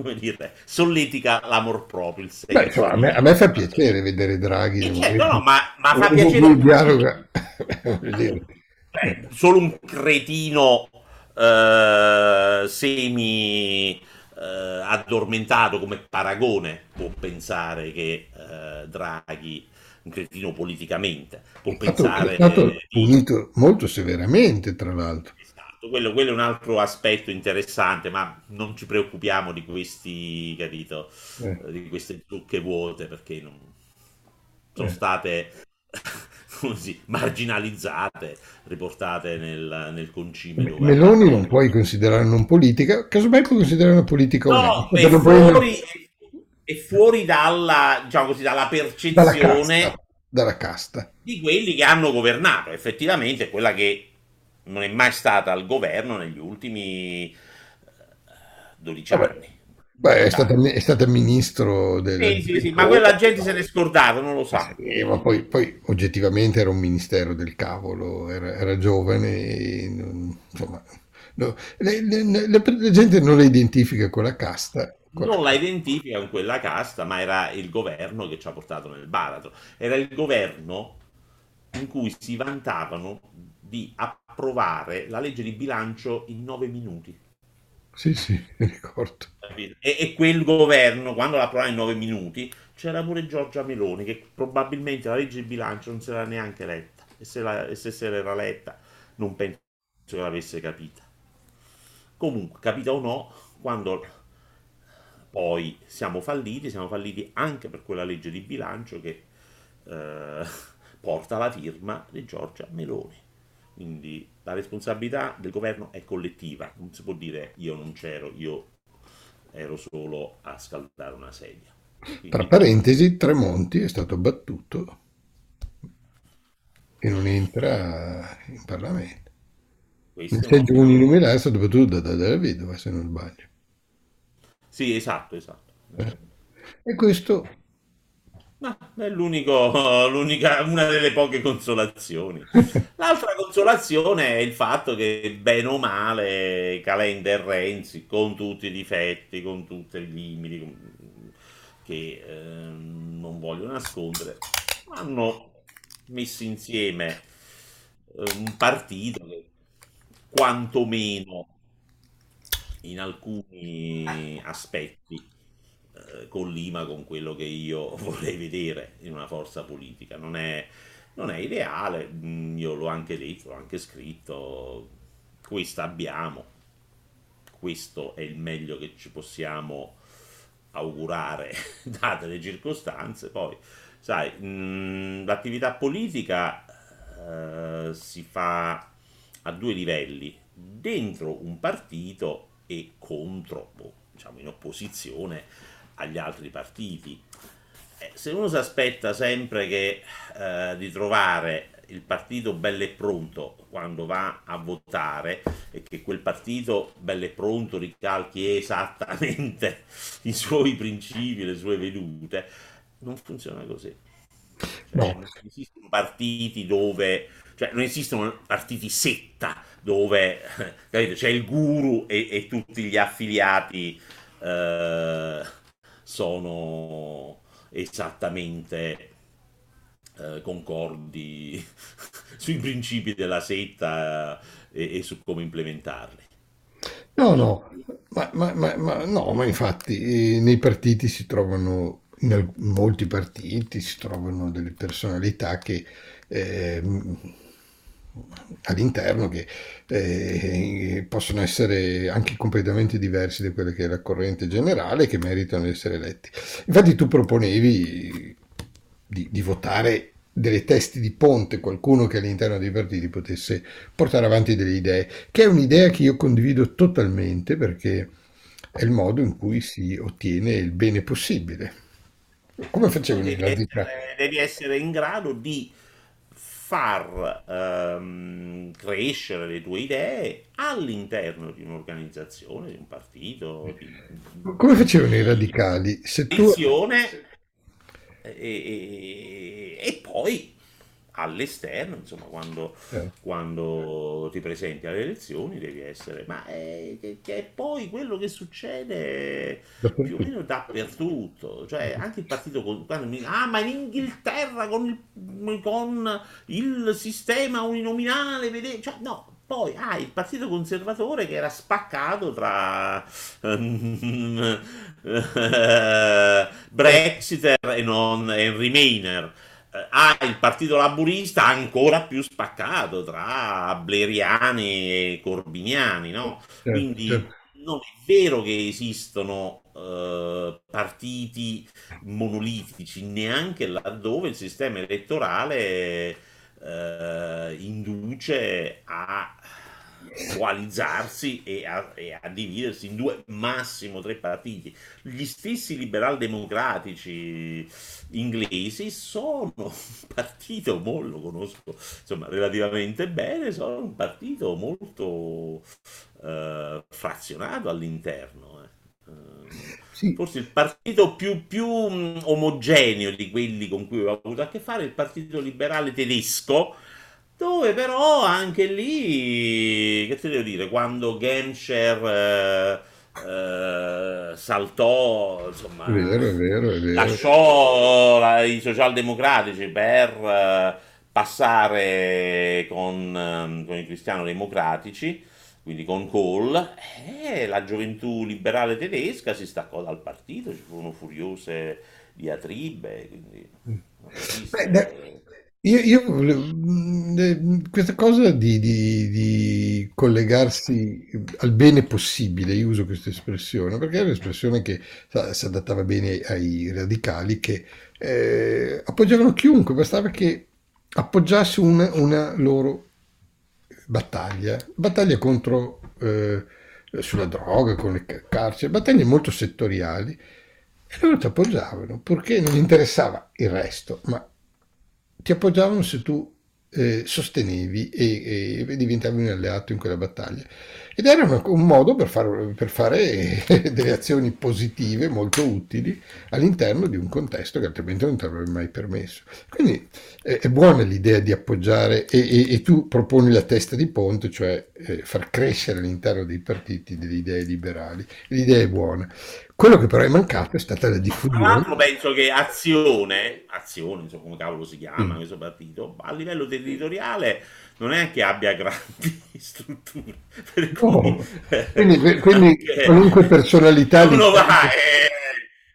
come dire, solletica l'amor proprio. Il Beh, insomma, a, me, a, me, fa piacere vedere Draghi. Eh, certo, no, ma, ma fa piacere. Beh, solo un cretino eh, semi eh, addormentato come paragone può pensare che eh, Draghi un cretino politicamente può è pensare è stato punito molto severamente tra l'altro Esatto, quello, quello, è un altro aspetto interessante, ma non ci preoccupiamo di questi, capito, eh. di queste zucche vuote perché non, sono eh. state così, marginalizzate, riportate nel, nel concime. Meloni non puoi considerare non politica, casomai puoi considerare una politica no, è fuori, è fuori dalla, diciamo così, dalla percezione dalla casta, dalla casta di quelli che hanno governato. Effettivamente è quella che non è mai stata al governo negli ultimi 12 eh, Vabbè. anni. Beh, è stata, è stata ministro del... Sì, sì, sì, ma quella gente se n'è scordata, non lo sa. Sì, ma poi, poi, oggettivamente era un ministero del cavolo, era, era giovane, e, insomma, no, le, le, le, la gente non la identifica con la casta. Non la identifica con quella casta, ma era il governo che ci ha portato nel baratro. Era il governo in cui si vantavano di approvare la legge di bilancio in nove minuti. Sì, sì, mi ricordo. E, e quel governo, quando l'approvava in nove minuti, c'era pure Giorgia Meloni, che probabilmente la legge di bilancio non se l'era neanche letta. E se, la, e se se l'era letta, non penso che l'avesse capita. Comunque, capita o no, quando poi siamo falliti, siamo falliti anche per quella legge di bilancio che eh, porta la firma di Giorgia Meloni. Quindi la responsabilità del governo è collettiva, non si può dire io non c'ero, io ero solo a scaldare una sedia. Quindi... Tra parentesi, Tremonti è stato battuto e non entra in Parlamento. Il seggio uninominale è stato battuto da, Dalla Vedova, se non sbaglio. Sì, esatto, esatto. Eh. E questo ma è l'unico, l'unica, una delle poche consolazioni. L'altra consolazione è il fatto che, bene o male, Calenda e Renzi, con tutti i difetti, con tutti i limiti che eh, non voglio nascondere, hanno messo insieme eh, un partito che quantomeno in alcuni aspetti eh, collima con quello che io vorrei vedere in una forza politica. Non è, non è ideale, mm, io l'ho anche detto, l'ho anche scritto, questa abbiamo, questo è il meglio che ci possiamo augurare date le circostanze. Poi, sai, mm, l'attività politica eh, si fa a due livelli, dentro un partito e contro, boh, diciamo in opposizione agli altri partiti. Eh, se uno si aspetta sempre che, eh, di trovare il partito bello e pronto quando va a votare e che quel partito bello e pronto ricalchi esattamente i suoi principi, le sue vedute, non funziona così. Cioè, No, non esistono partiti dove, cioè, non esistono partiti setta dove capito, c'è il guru e, e tutti gli affiliati eh, sono esattamente eh, concordi sui principi della setta eh, e, e su come implementarli. no, no, ma, ma- ma- ma- no, ma infatti nei partiti si trovano, in molti partiti si trovano delle personalità che eh, all'interno che eh, possono essere anche completamente diversi da quella che è la corrente generale che meritano di essere eletti. Infatti tu proponevi di, di votare delle testi di ponte, qualcuno che all'interno dei partiti potesse portare avanti delle idee, che è un'idea che io condivido totalmente perché è il modo in cui si ottiene il bene possibile. Come facevano devi essere, devi essere in grado di far ehm, crescere le tue idee all'interno di un'organizzazione, di un partito, di Come facevano i radicali? Se tu... e, e- e poi all'esterno, insomma, quando, eh, quando ti presenti alle elezioni devi essere, ma è, che, che è poi quello che succede più o meno dappertutto, cioè anche il partito, quando mi, ah, ma in Inghilterra con il, con il sistema uninominale, vede, cioè, no. Poi hai il partito conservatore che era spaccato tra ehm, eh, Brexiter e, non, e Remainer. Eh, ha il partito laburista ancora più spaccato tra bleriani e corbiniani, no? Certo, Quindi certo. non è vero che esistono eh, partiti monolitici, neanche laddove il sistema elettorale eh, induce a coalizzarsi e a, e a dividersi in due, massimo tre partiti. Gli stessi liberal democratici inglesi sono un partito, mo lo conosco insomma relativamente bene, sono un partito molto eh, frazionato all'interno. eh. Eh, Sì, Forse il partito più, più omogeneo di quelli con cui ho avuto a che fare è il partito liberale tedesco, dove però anche lì, che te devo dire, quando Genscher eh, eh, saltò, è vero, insomma, è vero, è vero. lasciò la- i socialdemocratici per eh, passare con, ehm, con i cristiano-democratici, quindi con Kohl, e la gioventù liberale tedesca si staccò dal partito, ci furono furiose diatribe, quindi non Beh. Io, io volevo- mh, eh, questa cosa di, di- di collegarsi al bene possibile, io uso questa espressione, perché è un'espressione che si adattava bene ai radicali che eh, appoggiavano chiunque, bastava che appoggiasse una, una loro battaglia, battaglia contro eh, sulla droga, con le ca- carceri, battaglie molto settoriali e loro ti appoggiavano perché non interessava il resto, ma ti appoggiavano se tu eh, sostenevi e, e diventavi un alleato in quella battaglia. Ed era una- un modo per, far- per fare delle azioni positive molto utili all'interno di un contesto che altrimenti non ti avrebbe mai permesso. Quindi eh, è buona l'idea di appoggiare e, e- e tu proponi la testa di ponte, cioè eh, far crescere all'interno dei partiti delle idee liberali. L'idea è buona. Quello che però è mancato è stata la Tra diffusione. l'altro penso che Azione, Azione, insomma come cavolo si chiama Mm. questo partito, a livello territoriale non è che abbia grandi strutture, per cui No. eh, Quindi, quindi qualunque personalità uno va e,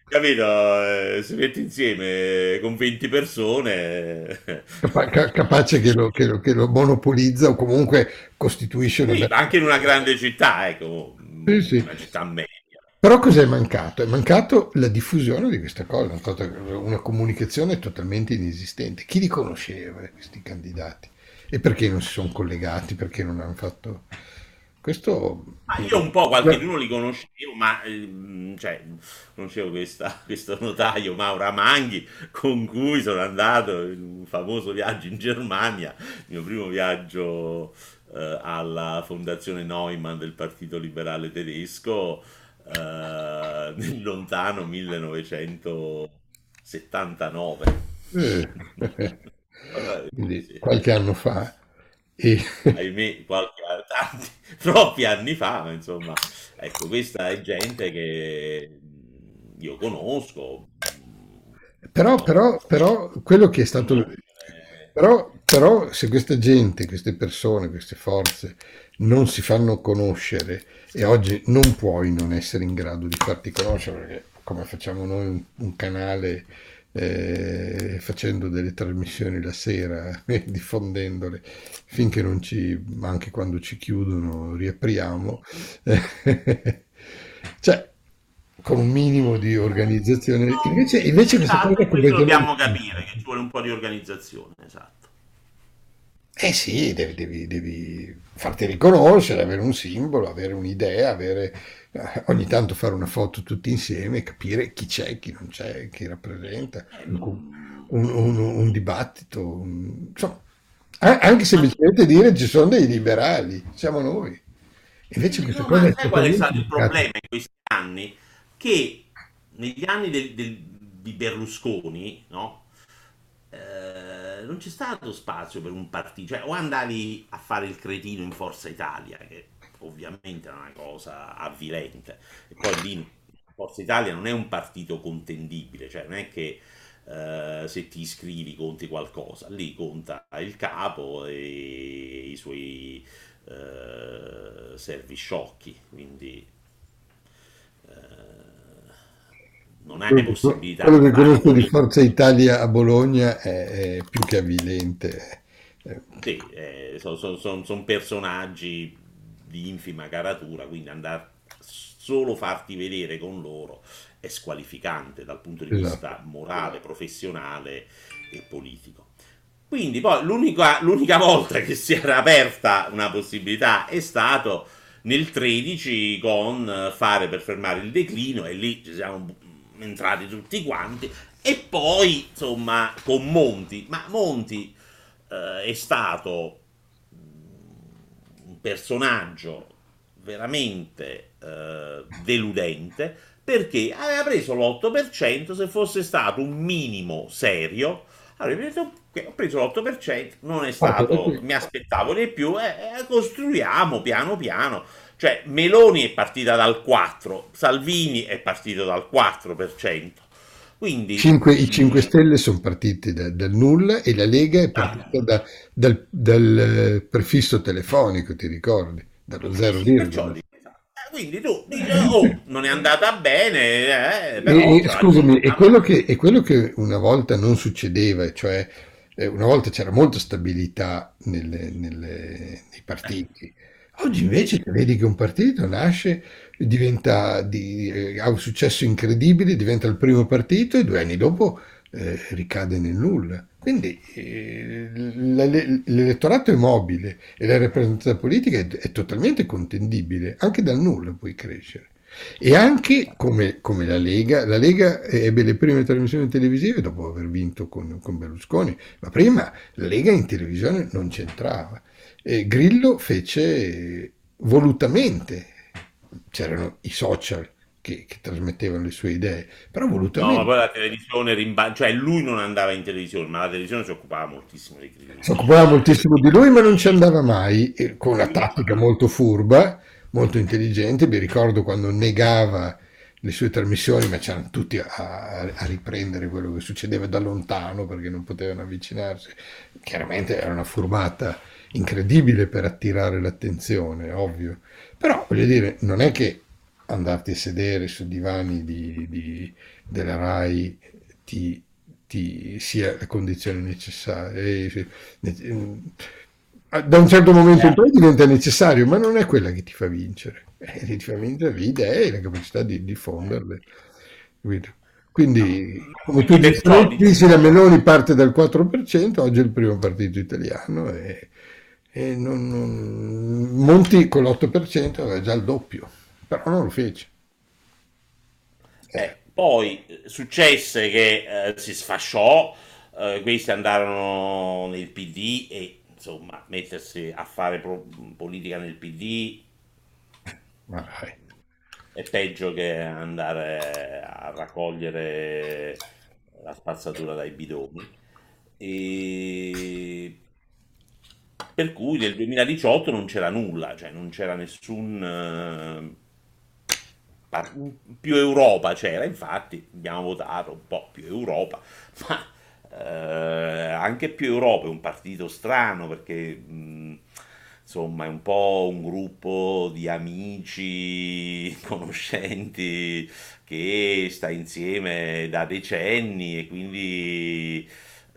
capito, eh, si mette insieme con 20 persone, capa- ca- capace che lo, che lo- che lo monopolizza o comunque costituisce una... sì, ma anche in una grande città, ecco, Sì, sì. una città media. Però cos'è mancato? È mancato la diffusione di questa cosa, una comunicazione totalmente inesistente. Chi li conosceva questi candidati? E perché non si sono collegati? Perché non hanno fatto... Questo... Ma io un po' qualcheduno li conoscevo, ma ehm, cioè, conoscevo questa, questo notaio Mauro Amanghi con cui sono andato in un famoso viaggio in Germania, il mio primo viaggio eh, alla fondazione Neumann del Partito Liberale Tedesco eh, nel lontano 1979. Eh. Quindi, qualche anno fa. E... Ahimè, qualche, tanti, troppi anni fa, ma insomma, ecco, questa è gente che io conosco. Però, però, però quello che è stato... Però, però se questa gente, queste persone, queste forze non si fanno conoscere e oggi non puoi non essere in grado di farti conoscere perché come facciamo noi un, un canale eh, facendo delle trasmissioni la sera e diffondendole finché non ci, anche quando ci chiudono, riapriamo. cioè, con un minimo di organizzazione. Invece, invece esatto, questo dobbiamo capire che ci vuole un po' di organizzazione, esatto. Eh sì, devi, devi, devi farti riconoscere, avere un simbolo, avere un'idea, avere, eh, ogni tanto fare una foto tutti insieme, capire chi c'è, chi non c'è, chi rappresenta, eh, un, un, un, un dibattito, insomma, anche semplicemente dire ci sono dei liberali, siamo noi. Invece questa no, cosa è qual è stato il problema in questi anni? Che negli anni del, del, di Berlusconi, no? Non c'è stato spazio per un partito, cioè o andavi a fare il cretino in Forza Italia, che ovviamente è una cosa avvilente, e poi lì Forza Italia non è un partito contendibile, cioè non è che eh, se ti iscrivi conti qualcosa, lì conta il capo e i suoi eh, servi sciocchi, quindi eh, non hai possibilità. Quello che conosco di Forza Italia a Bologna è, è più che avvilente. Sì, eh, sono son, son, son personaggi di infima caratura, quindi andare solo farti vedere con loro è squalificante dal punto di vista esatto. morale, professionale e politico. Quindi poi l'unica, l'unica volta che si era aperta una possibilità è stato nel 13 con fare per fermare il declino e lì ci siamo entrati tutti quanti e poi insomma con Monti, ma Monti eh, è stato un personaggio veramente eh, deludente perché aveva preso l'8% se fosse stato un minimo serio avrebbe detto ho preso l'8% non è stato mi aspettavo di più e eh, costruiamo piano piano cioè Meloni è partita dal 4 Salvini è partito dal 4% quindi, 5, I 5 Stelle sono partiti da, dal nulla e la Lega è partita ah. da, dal, dal, eh, prefisso telefonico, ti ricordi? Dallo zero virgola quindi tu dici, oh, non è andata bene. Eh, però, e, scusami, è quello, che, è quello, che, una volta non succedeva, cioè eh, una volta c'era molta stabilità nelle, nelle, nei partiti. Oggi invece vedi che un partito nasce, diventa di, ha un successo incredibile, diventa il primo partito e due anni dopo eh, ricade nel nulla. Quindi eh, l'elettorato è mobile e la rappresentanza politica è, è, totalmente contendibile, anche dal nulla puoi crescere. E anche come, come, la Lega, la Lega ebbe le prime trasmissioni televisive dopo aver vinto con, con Berlusconi, ma prima la Lega in televisione non c'entrava. E Grillo fece volutamente, c'erano i social che, che, trasmettevano le sue idee, però volutamente. No, ma poi la televisione rimba- cioè lui non andava in televisione, ma la televisione si occupava moltissimo di lui. Si occupava moltissimo di lui, ma non ci andava mai, con una tattica molto furba, molto intelligente. Mi ricordo quando negava le sue trasmissioni, ma c'erano tutti a, a, riprendere quello che succedeva da lontano perché non potevano avvicinarsi. Chiaramente era una furbata incredibile per attirare l'attenzione, ovvio. Però voglio dire, non è che andarti a sedere su divani di, di, della RAI ti, ti, sia la condizione necessaria. E, da un certo momento in poi diventa necessario, ma non è quella che ti fa vincere. Eh, ti fa vincere le idee e la capacità di diffonderle. Quindi, come tu dici, la Meloni parte dal 4%, oggi è il primo partito italiano e, e non, non, Monti con l'8% aveva già il doppio però non lo fece. Eh, poi eh, successe che eh, si sfasciò, eh, questi andarono nel PD e insomma mettersi a fare pro- politica nel PD è peggio che andare a raccogliere la spazzatura dai bidoni. E per cui nel 2018 non c'era nulla, cioè non c'era nessun... eh, più Europa c'era, infatti abbiamo votato un po' più Europa, ma eh, anche più Europa è un partito strano perché mh, insomma è un po' un gruppo di amici, conoscenti che sta insieme da decenni e quindi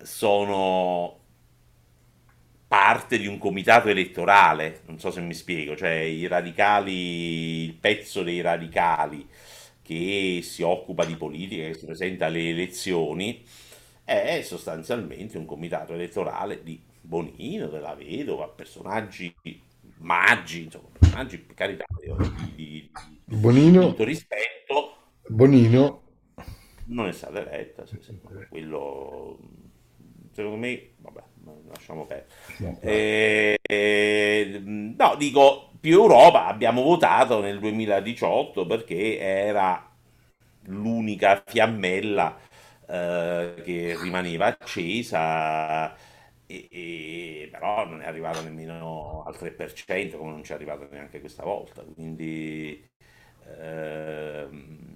sono parte di un comitato elettorale, non so se mi spiego, cioè i radicali, il pezzo dei radicali che si occupa di politica, che si presenta alle elezioni, è sostanzialmente un comitato elettorale di Bonino, della Vedova, personaggi maggi, insomma, personaggi per carità di, di- di Bonino, tutto rispetto, Bonino, non è stata eletta, quello secondo me, lasciamo perdere. no, Eh, eh, no, dico, più Europa abbiamo votato nel 2018 perché era l'unica fiammella eh, che rimaneva accesa, e- e- però non è arrivato nemmeno al 3%, come non ci è arrivato neanche questa volta. Quindi ehm,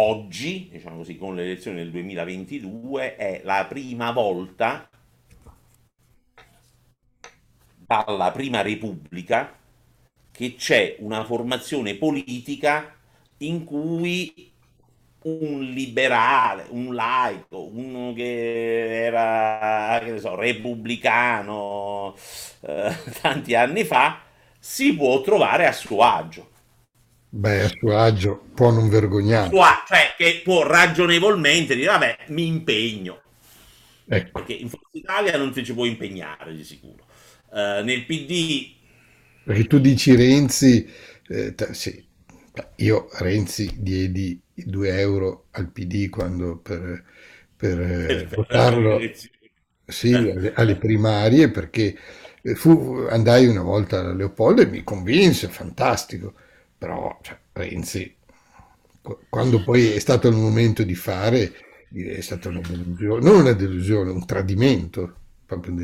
oggi, diciamo così, con le elezioni del 2022, è la prima volta dalla Prima Repubblica che c'è una formazione politica in cui un liberale, un laico, uno che era, che so, repubblicano eh, tanti anni fa, si può trovare a suo agio. Beh, a suo agio può non vergognarsi. Suo a- cioè che può ragionevolmente dire, vabbè, mi impegno, Ecco, perché in Forza Italia non ti ci puoi impegnare di sicuro. Eh, nel PD perché tu dici Renzi, eh, t- sì, io Renzi diedi i 2 euro al PD quando per, per, eh, votarlo. Sì, alle, alle primarie perché eh, fu- andai una volta a Leopoldo e mi convinse, fantastico, però cioè, Renzi, qu- quando poi è stato il momento di fare, eh, è stata una delusione, non una delusione, un tradimento, proprio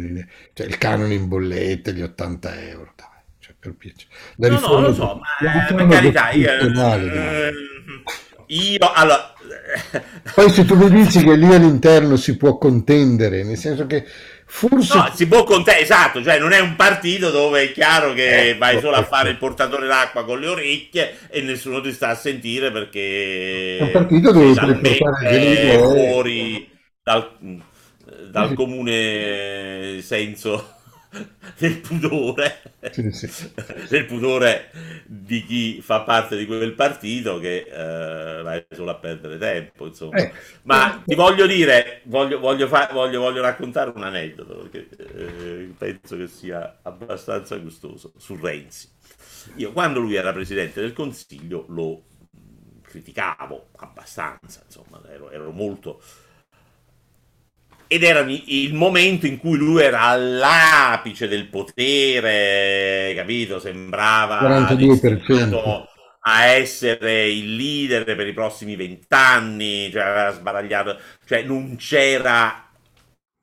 cioè il canone in bolletta, gli 80 euro, dai, cioè, per piacere. La No, no, lo so, ma eh, per riforma carità, io, costituzionale, dai. eh, io allora, Poi se tu mi dici che lì all'interno si può contendere, nel senso che no, forse... si può contare, esatto, cioè non è un partito dove è chiaro che vai Ecco, solo a fare il portatore d'acqua con le orecchie e nessuno ti sta a sentire È un perché partito dove puoi portare fuori dal, dal comune senso del pudore, sì, sì, del pudore di chi fa parte di quel partito che eh, vai solo a perdere tempo, insomma. Eh, Ma ti voglio dire, voglio, voglio, fa- voglio- voglio raccontare un aneddoto perché eh, penso che sia abbastanza gustoso su Renzi. Io quando lui era presidente del Consiglio lo criticavo abbastanza, insomma, ero, ero molto ed era il momento in cui lui era all'apice del potere, capito? Sembrava 42%. destinato a essere il leader per i prossimi vent'anni, cioè aveva sbaragliato, cioè non c'era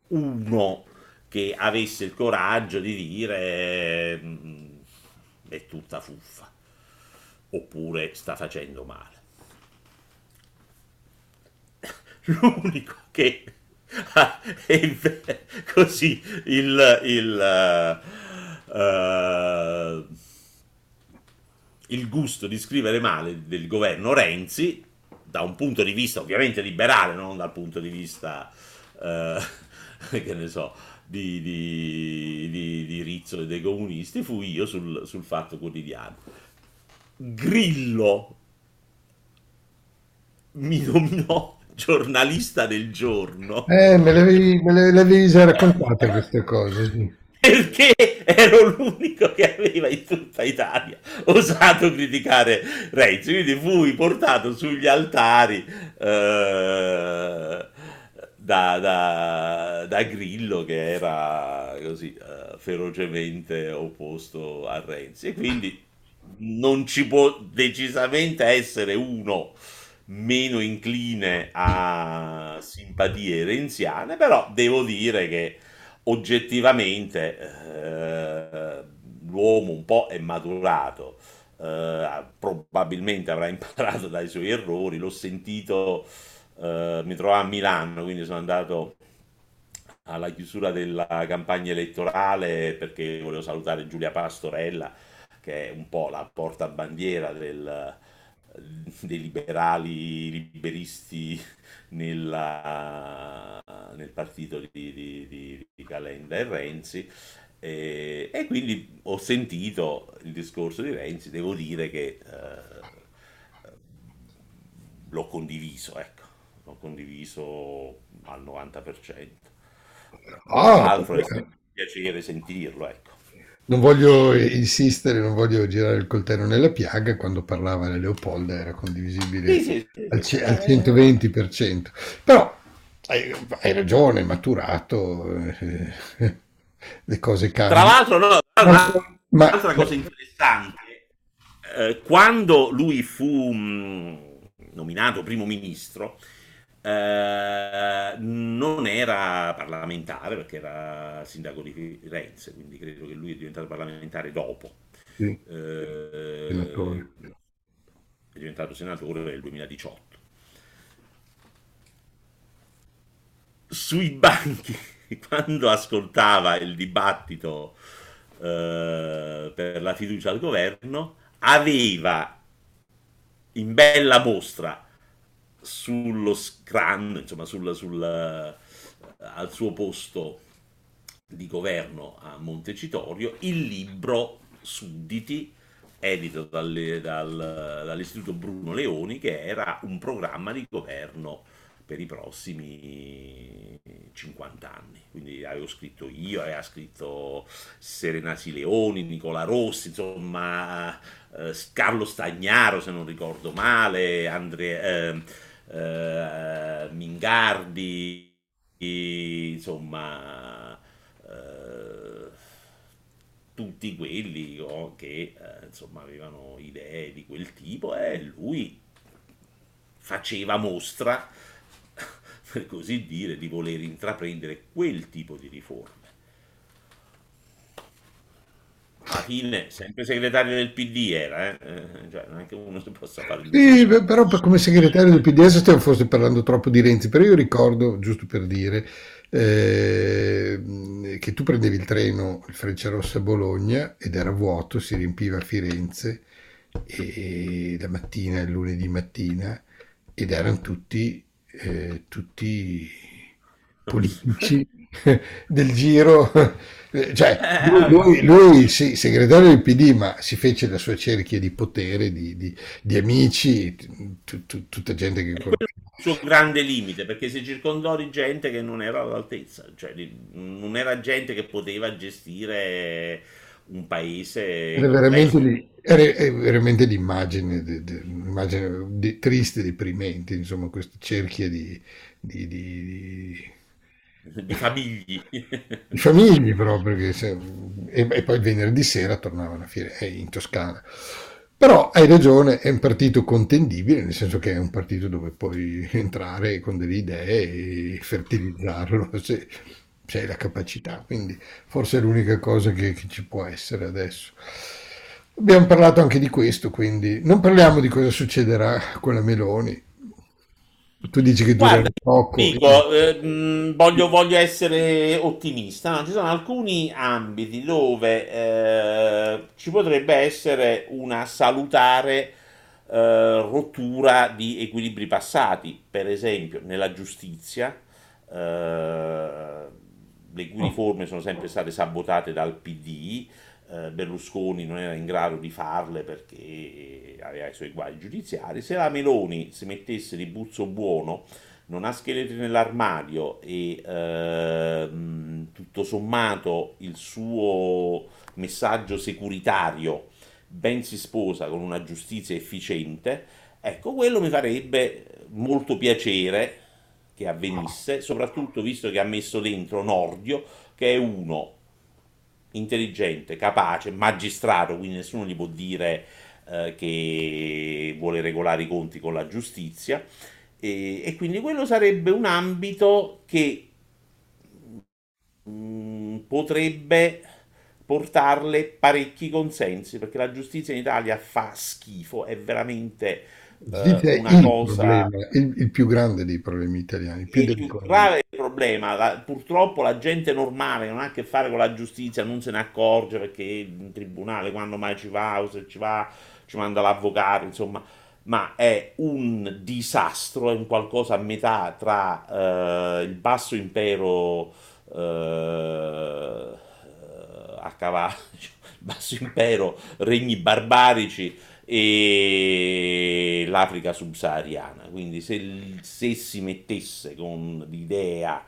uno che avesse il coraggio di dire "Mm, è tutta fuffa, oppure sta facendo male. L'unico che ha inve- così il, il, eh, il gusto di scrivere male del governo Renzi, da un punto di vista ovviamente liberale, non dal punto di vista, eh, che ne so, di, di, di, di Rizzo e dei comunisti, fu io sul, sul Fatto Quotidiano. Grillo mi nominò giornalista del giorno Eh, me le- le avevi già raccontate queste cose, sì. perché ero l'unico che aveva in tutta Italia osato criticare Renzi, quindi fui portato sugli altari eh, da, da- da Grillo che era così eh, ferocemente opposto a Renzi e quindi non ci può decisamente essere uno meno incline a simpatie renziane, però devo dire che oggettivamente eh, l'uomo un po' è maturato, eh, probabilmente avrà imparato dai suoi errori, l'ho sentito, eh, mi trovavo a Milano, quindi sono andato alla chiusura della campagna elettorale perché volevo salutare Giulia Pastorella, che è un po' la portabandiera del, dei liberali liberisti nella, nel partito di, di, di, di Calenda e Renzi. E, e, quindi ho sentito il discorso di Renzi, devo dire che eh, l'ho condiviso, ecco, l'ho condiviso al 90%. Ah, Altro è un piacere sentirlo, ecco. Non voglio insistere, non voglio girare il coltello nella piaga, quando parlava la Leopolda era condivisibile Sì, sì, sì, al, ce- al Eh, 120%. Però hai, hai ragione, maturato, eh, le cose Tra cambiano. l'altro, no, Ma, ma- un'altra cosa interessante, eh, quando lui fu mh, nominato primo ministro, eh, non era parlamentare perché era sindaco di Firenze, quindi credo che lui è diventato parlamentare dopo. sì, Eh, è diventato senatore nel 2018. Sui banchi, quando ascoltava il dibattito eh, per la fiducia al governo, aveva in bella mostra sullo scran, insomma, sul, sul, eh, al suo posto di governo a Montecitorio il libro Sudditi, edito dalle- dal- dall'Istituto Bruno Leoni, che era un programma di governo per i prossimi 50 anni. Quindi avevo scritto io, aveva scritto Serenasi Leoni, Nicola Rossi, insomma, eh, Carlo Stagnaro, se non ricordo male, Andre, eh, eh, Mingardi, insomma, eh, tutti quelli oh, che eh, insomma avevano idee di quel tipo e lui faceva mostra, per così dire, di voler intraprendere quel tipo di riforme. Alla fine, sempre segretario del PD era, eh? Eh, cioè, non è che uno si possa fare Sì, beh, però per- come segretario del PDS stiamo forse parlando troppo di Renzi, però io ricordo, giusto per dire, eh, che tu prendevi il treno, il Frecciarossa a Bologna, ed era vuoto, si riempiva a Firenze, e la mattina, il lunedì mattina, ed erano tutti, eh, tutti politici del giro, cioè lui, Eh, lui- lui, sì, segretario del PD, ma si fece la sua cerchia di potere, di, di- di amici, tu- tu- tutta gente che quello il suo grande limite, perché si circondò di gente che non era all'altezza, cioè non era gente che poteva gestire un paese Era veramente, lì- era- è veramente l'immagine, de- de- un'immagine di- triste, deprimente, insomma, questa cerchia di, di- di- famigli. di famiglie proprio, che se- e, e poi venerdì sera tornavano a Firenze, in Toscana. Però hai ragione, è un partito contendibile, nel senso che è un partito dove puoi entrare con delle idee e fertilizzarlo se, se hai la capacità, quindi forse è l'unica cosa che, che ci può essere adesso. Abbiamo parlato anche di questo, quindi non parliamo di cosa succederà con la Meloni. Tu dici che durerà Guarda, poco. dico, eh, mh, voglio, voglio essere ottimista, no? Ci sono alcuni ambiti dove eh, ci potrebbe essere una salutare eh, rottura di equilibri passati, per esempio nella giustizia, eh, le cui riforme sono sempre state sabotate dal PD, eh, Berlusconi non era in grado di farle perché aveva i suoi guai giudiziari. Se la Meloni si mettesse di buzzo buono, non ha scheletri nell'armadio e ehm, tutto sommato il suo messaggio securitario ben si sposa con una giustizia efficiente, ecco, quello mi farebbe molto piacere che avvenisse, soprattutto visto che ha messo dentro Nordio, che è uno intelligente, capace, magistrato, quindi nessuno gli può dire eh, che vuole regolare i conti con la giustizia. E, e quindi quello sarebbe un ambito che mh, potrebbe portarle parecchi consensi perché la giustizia in Italia fa schifo, è veramente eh, una il cosa problema, il, il più grande dei problemi italiani, più il più grave problema, la- purtroppo la gente normale non ha a che fare con la giustizia non se ne accorge perché in tribunale quando mai ci va o se ci va ci manda l'avvocato, insomma, ma è un disastro, è un qualcosa a metà tra eh, il basso impero eh, a cavallo, il basso impero, regni barbarici e l'Africa subsahariana. Quindi se, se si mettesse con l'idea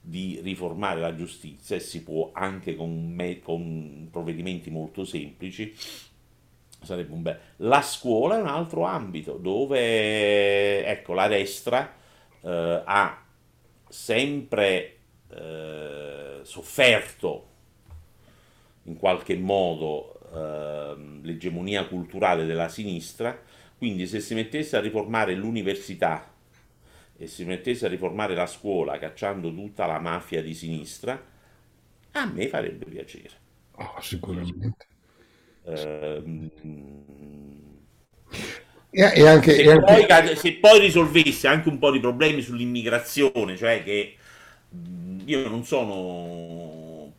di riformare la giustizia, e si può anche con, me- con provvedimenti molto semplici, sarebbe un bel... La scuola è un altro ambito dove, ecco, la destra eh, ha sempre eh, sofferto in qualche modo ehm, l'egemonia culturale della sinistra, quindi se si mettesse a riformare l'università e si mettesse a riformare la scuola cacciando tutta la mafia di sinistra, a me farebbe piacere. Oh, sicuramente. ehm, E, e anche, e se poi, anche- se poi risolvesse anche un po' di problemi sull'immigrazione, cioè che io non sono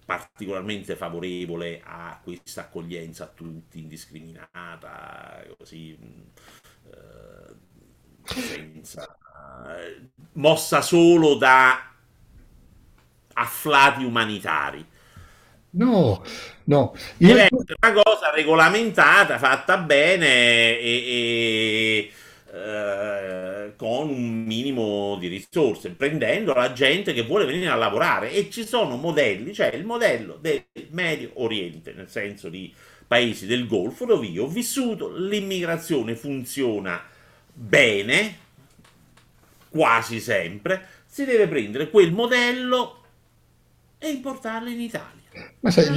particolarmente favorevole a questa accoglienza a tutti indiscriminata, così mh, eh, senza eh, mossa solo da afflati umanitari. no, no, io, essere una cosa regolamentata, fatta bene e, e, eh, con un minimo di risorse, prendendo la gente che vuole venire a lavorare. E ci sono modelli, cioè il modello del Medio Oriente, nel senso di paesi del Golfo, dove io ho vissuto, l'immigrazione funziona bene, quasi sempre, si deve prendere quel modello e importarlo in Italia. Ma sai,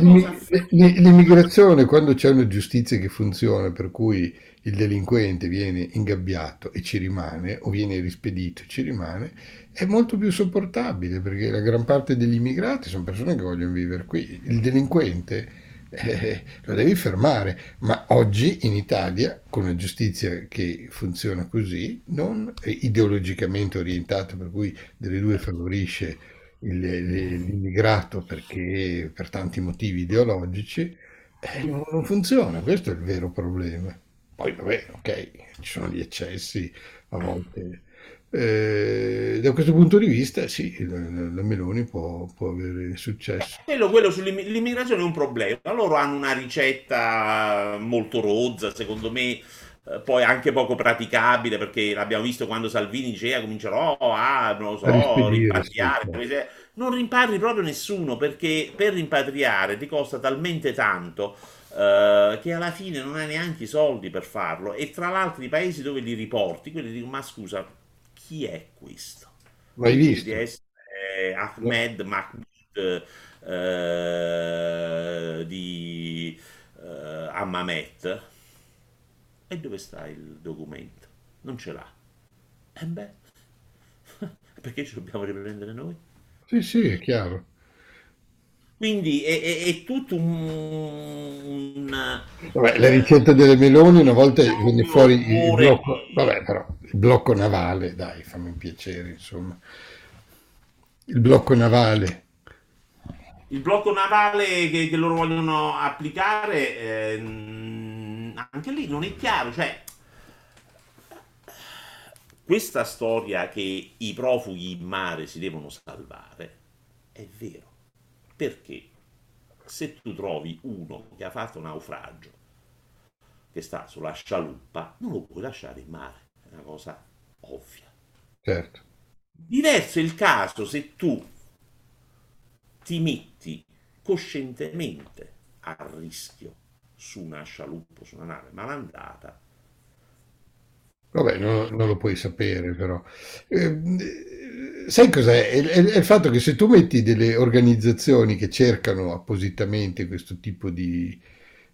l'immigrazione, quando c'è una giustizia che funziona, per cui il delinquente viene ingabbiato e ci rimane, o viene rispedito e ci rimane, è molto più sopportabile, perché la gran parte degli immigrati sono persone che vogliono vivere qui. Il delinquente eh, lo devi fermare, ma oggi in Italia, con una giustizia che funziona così, non ideologicamente orientata, per cui delle due favorisce il- l'immigrato perché per tanti motivi ideologici, eh, non funziona, questo è il vero problema. Poi vabbè, ok, ci sono gli eccessi a volte. Eh, da questo punto di vista, sì, la, la Meloni può, può avere successo. Quello, quello sull'immigrazione è un problema. Loro hanno una ricetta molto rozza, secondo me, eh, poi anche poco praticabile, perché l'abbiamo visto quando Salvini diceva comincerò a, non lo A so, sì, rimpatriare. Non rimpatri proprio nessuno, perché per rimpatriare ti costa talmente tanto eh, che alla fine non hai neanche i soldi per farlo. E tra l'altro i paesi dove li riporti, quelli dicono, ma scusa, chi è questo? Mai Finge di visto? essere No. Ahmed Mahmoud eh, di eh, Hammamet. E dove sta il documento? Non ce l'ha. E beh, perché ci dobbiamo riprendere noi? Sì, sì, è chiaro. Quindi è, è- è tutto un, un, Vabbè, la eh, ricetta delle Meloni una volta viene un fuori il blocco, vabbè, però il blocco navale, dai, fammi piacere, insomma. Il blocco navale. Il blocco navale che, che loro vogliono applicare, ehm, anche lì non è chiaro, cioè questa storia che i profughi in mare si devono salvare è vero, perché se tu trovi uno che ha fatto naufragio, che sta sulla scialuppa, non lo puoi lasciare in mare, è una cosa ovvia. Certo, Diverso è il caso se tu ti metti coscientemente a rischio su una scialuppa, su una nave malandata. Vabbè, non, non lo puoi sapere, però. Eh, sai cos'è? È, è- è il fatto che se tu metti delle organizzazioni che cercano appositamente questo tipo di,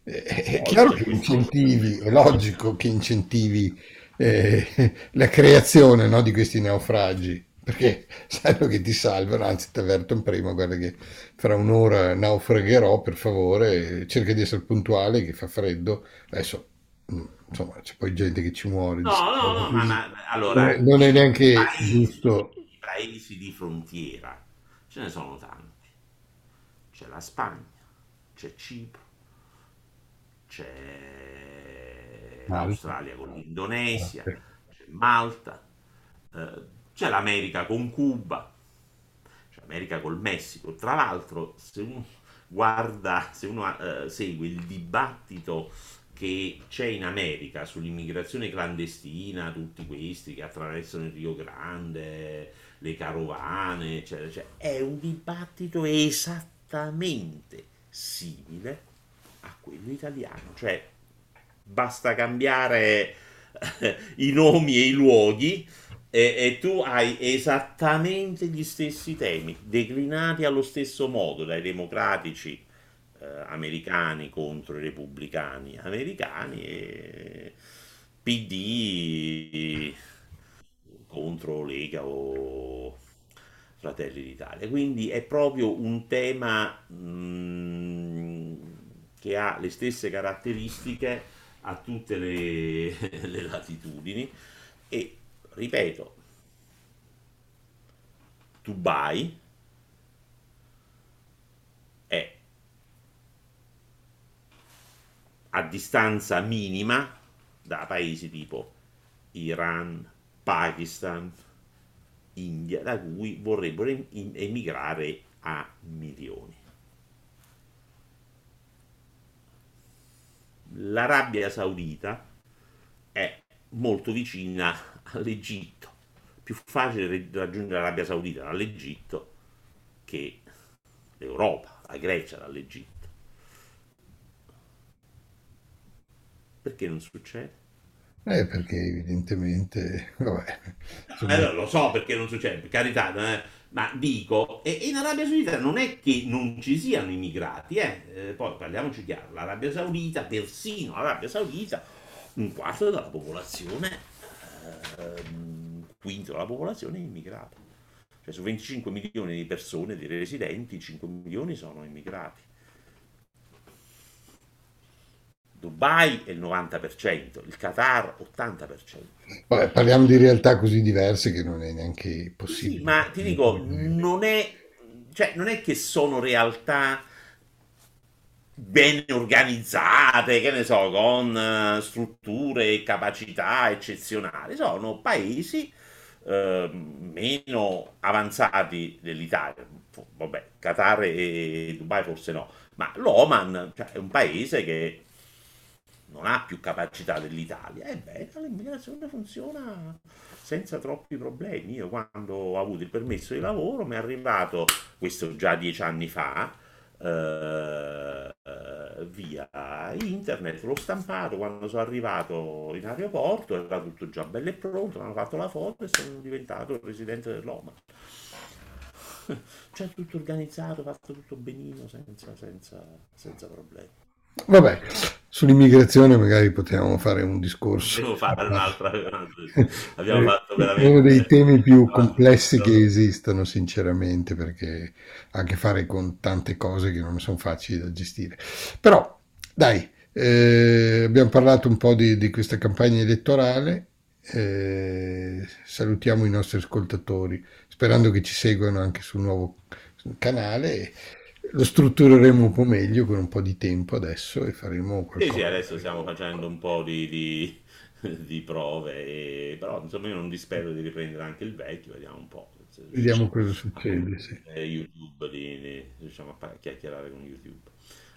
è chiaro che incentivi, è logico che incentivi eh, la creazione no, di questi naufragi, perché sanno che ti salvano, anzi ti avvertono prima, guarda che fra un'ora naufragherò, per favore, cerca di essere puntuale, che fa freddo. Adesso, insomma, c'è poi gente che ci muore. No, no, no, ma, ma allora... Non è neanche paesi, giusto... I paesi di frontiera, ce ne sono tanti. C'è la Spagna, c'è Cipro, c'è l'Australia con l'Indonesia, c'è Malta, eh, c'è l'America con Cuba, c'è l'America col Messico. Tra l'altro, se uno guarda, se uno eh, segue il dibattito che c'è in America sull'immigrazione clandestina, tutti questi che attraversano il Rio Grande, le carovane, eccetera, eccetera, è un dibattito esattamente simile a quello italiano, cioè basta cambiare eh, i nomi e i luoghi e, e, tu hai esattamente gli stessi temi, declinati allo stesso modo dai democratici eh, americani contro i repubblicani americani e PD contro Lega o Fratelli d'Italia. Quindi è proprio un tema mh, mm, che ha le stesse caratteristiche a tutte le, le latitudini e ripeto, Dubai a distanza minima da paesi tipo Iran, Pakistan, India, da cui vorrebbero emigrare a milioni. L'Arabia Saudita è molto vicina all'Egitto. Più facile raggiungere l'Arabia Saudita dall'Egitto che l'Europa, la Grecia dall'Egitto. Perché non succede? Eh, perché evidentemente, vabbè. Eh, lo so perché non succede, per carità, eh, ma dico, e, in Arabia Saudita non è che non ci siano immigrati, eh? eh poi parliamoci chiaro, l'Arabia Saudita, persino l'Arabia Saudita, un quarto della popolazione un quinto della popolazione è immigrata. Cioè su 25 milioni di persone, di residenti, 5 milioni sono immigrati. Dubai è il 90%, il Qatar 80%. Vabbè, parliamo di realtà così diverse che non è neanche possibile. Sì, ma ti dico, non è, cioè, non è che sono realtà ben organizzate, che ne so, con uh, strutture e capacità eccezionali. Sono paesi uh, meno avanzati dell'Italia. Vabbè, Qatar e Dubai forse no, ma l'Oman cioè, è un paese che non ha più capacità dell'Italia. Ebbene, l'immigrazione funziona senza troppi problemi. Io quando ho avuto il permesso di lavoro mi è arrivato, questo già dieci anni fa, eh, via internet, l'ho stampato quando sono arrivato in aeroporto, era tutto già bello e pronto, mi hanno fatto la foto e sono diventato il residente dell'OMA. Cioè tutto organizzato, fatto tutto benino, senza, senza, senza problemi. Vabbè, sull'immigrazione magari potevamo fare un discorso. Devo fare un'altra. Abbiamo fatto veramente. Uno dei temi più complessi che esistono, sinceramente, perché ha a che fare con tante cose che non sono facili da gestire. Però, dai, eh, abbiamo parlato un po' di, di questa campagna elettorale. Eh, salutiamo i nostri ascoltatori, sperando che ci seguano anche sul nuovo canale lo struttureremo un po' meglio con un po' di tempo adesso e faremo qualcosa. Sì, sì, adesso stiamo facendo un po' di, di, di prove, e, però insomma io non dispero di riprendere anche il vecchio, vediamo un po'. Vediamo cosa succede, sì. YouTube, di, di, riusciamo a chiacchierare con YouTube,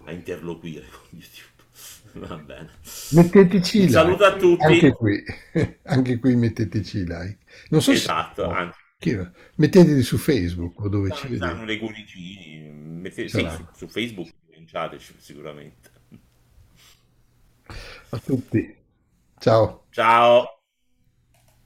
a interloquire con YouTube. Va bene. Metteteci like. Saluto a tutti. Anche qui, anche qui metteteci like. Non so esatto, se... anche. Metteteli su Facebook dove ci vedete. dei cuoricini, Mettete, sì, su, su, Facebook cominciateci sicuramente. A tutti. Ciao. Ciao.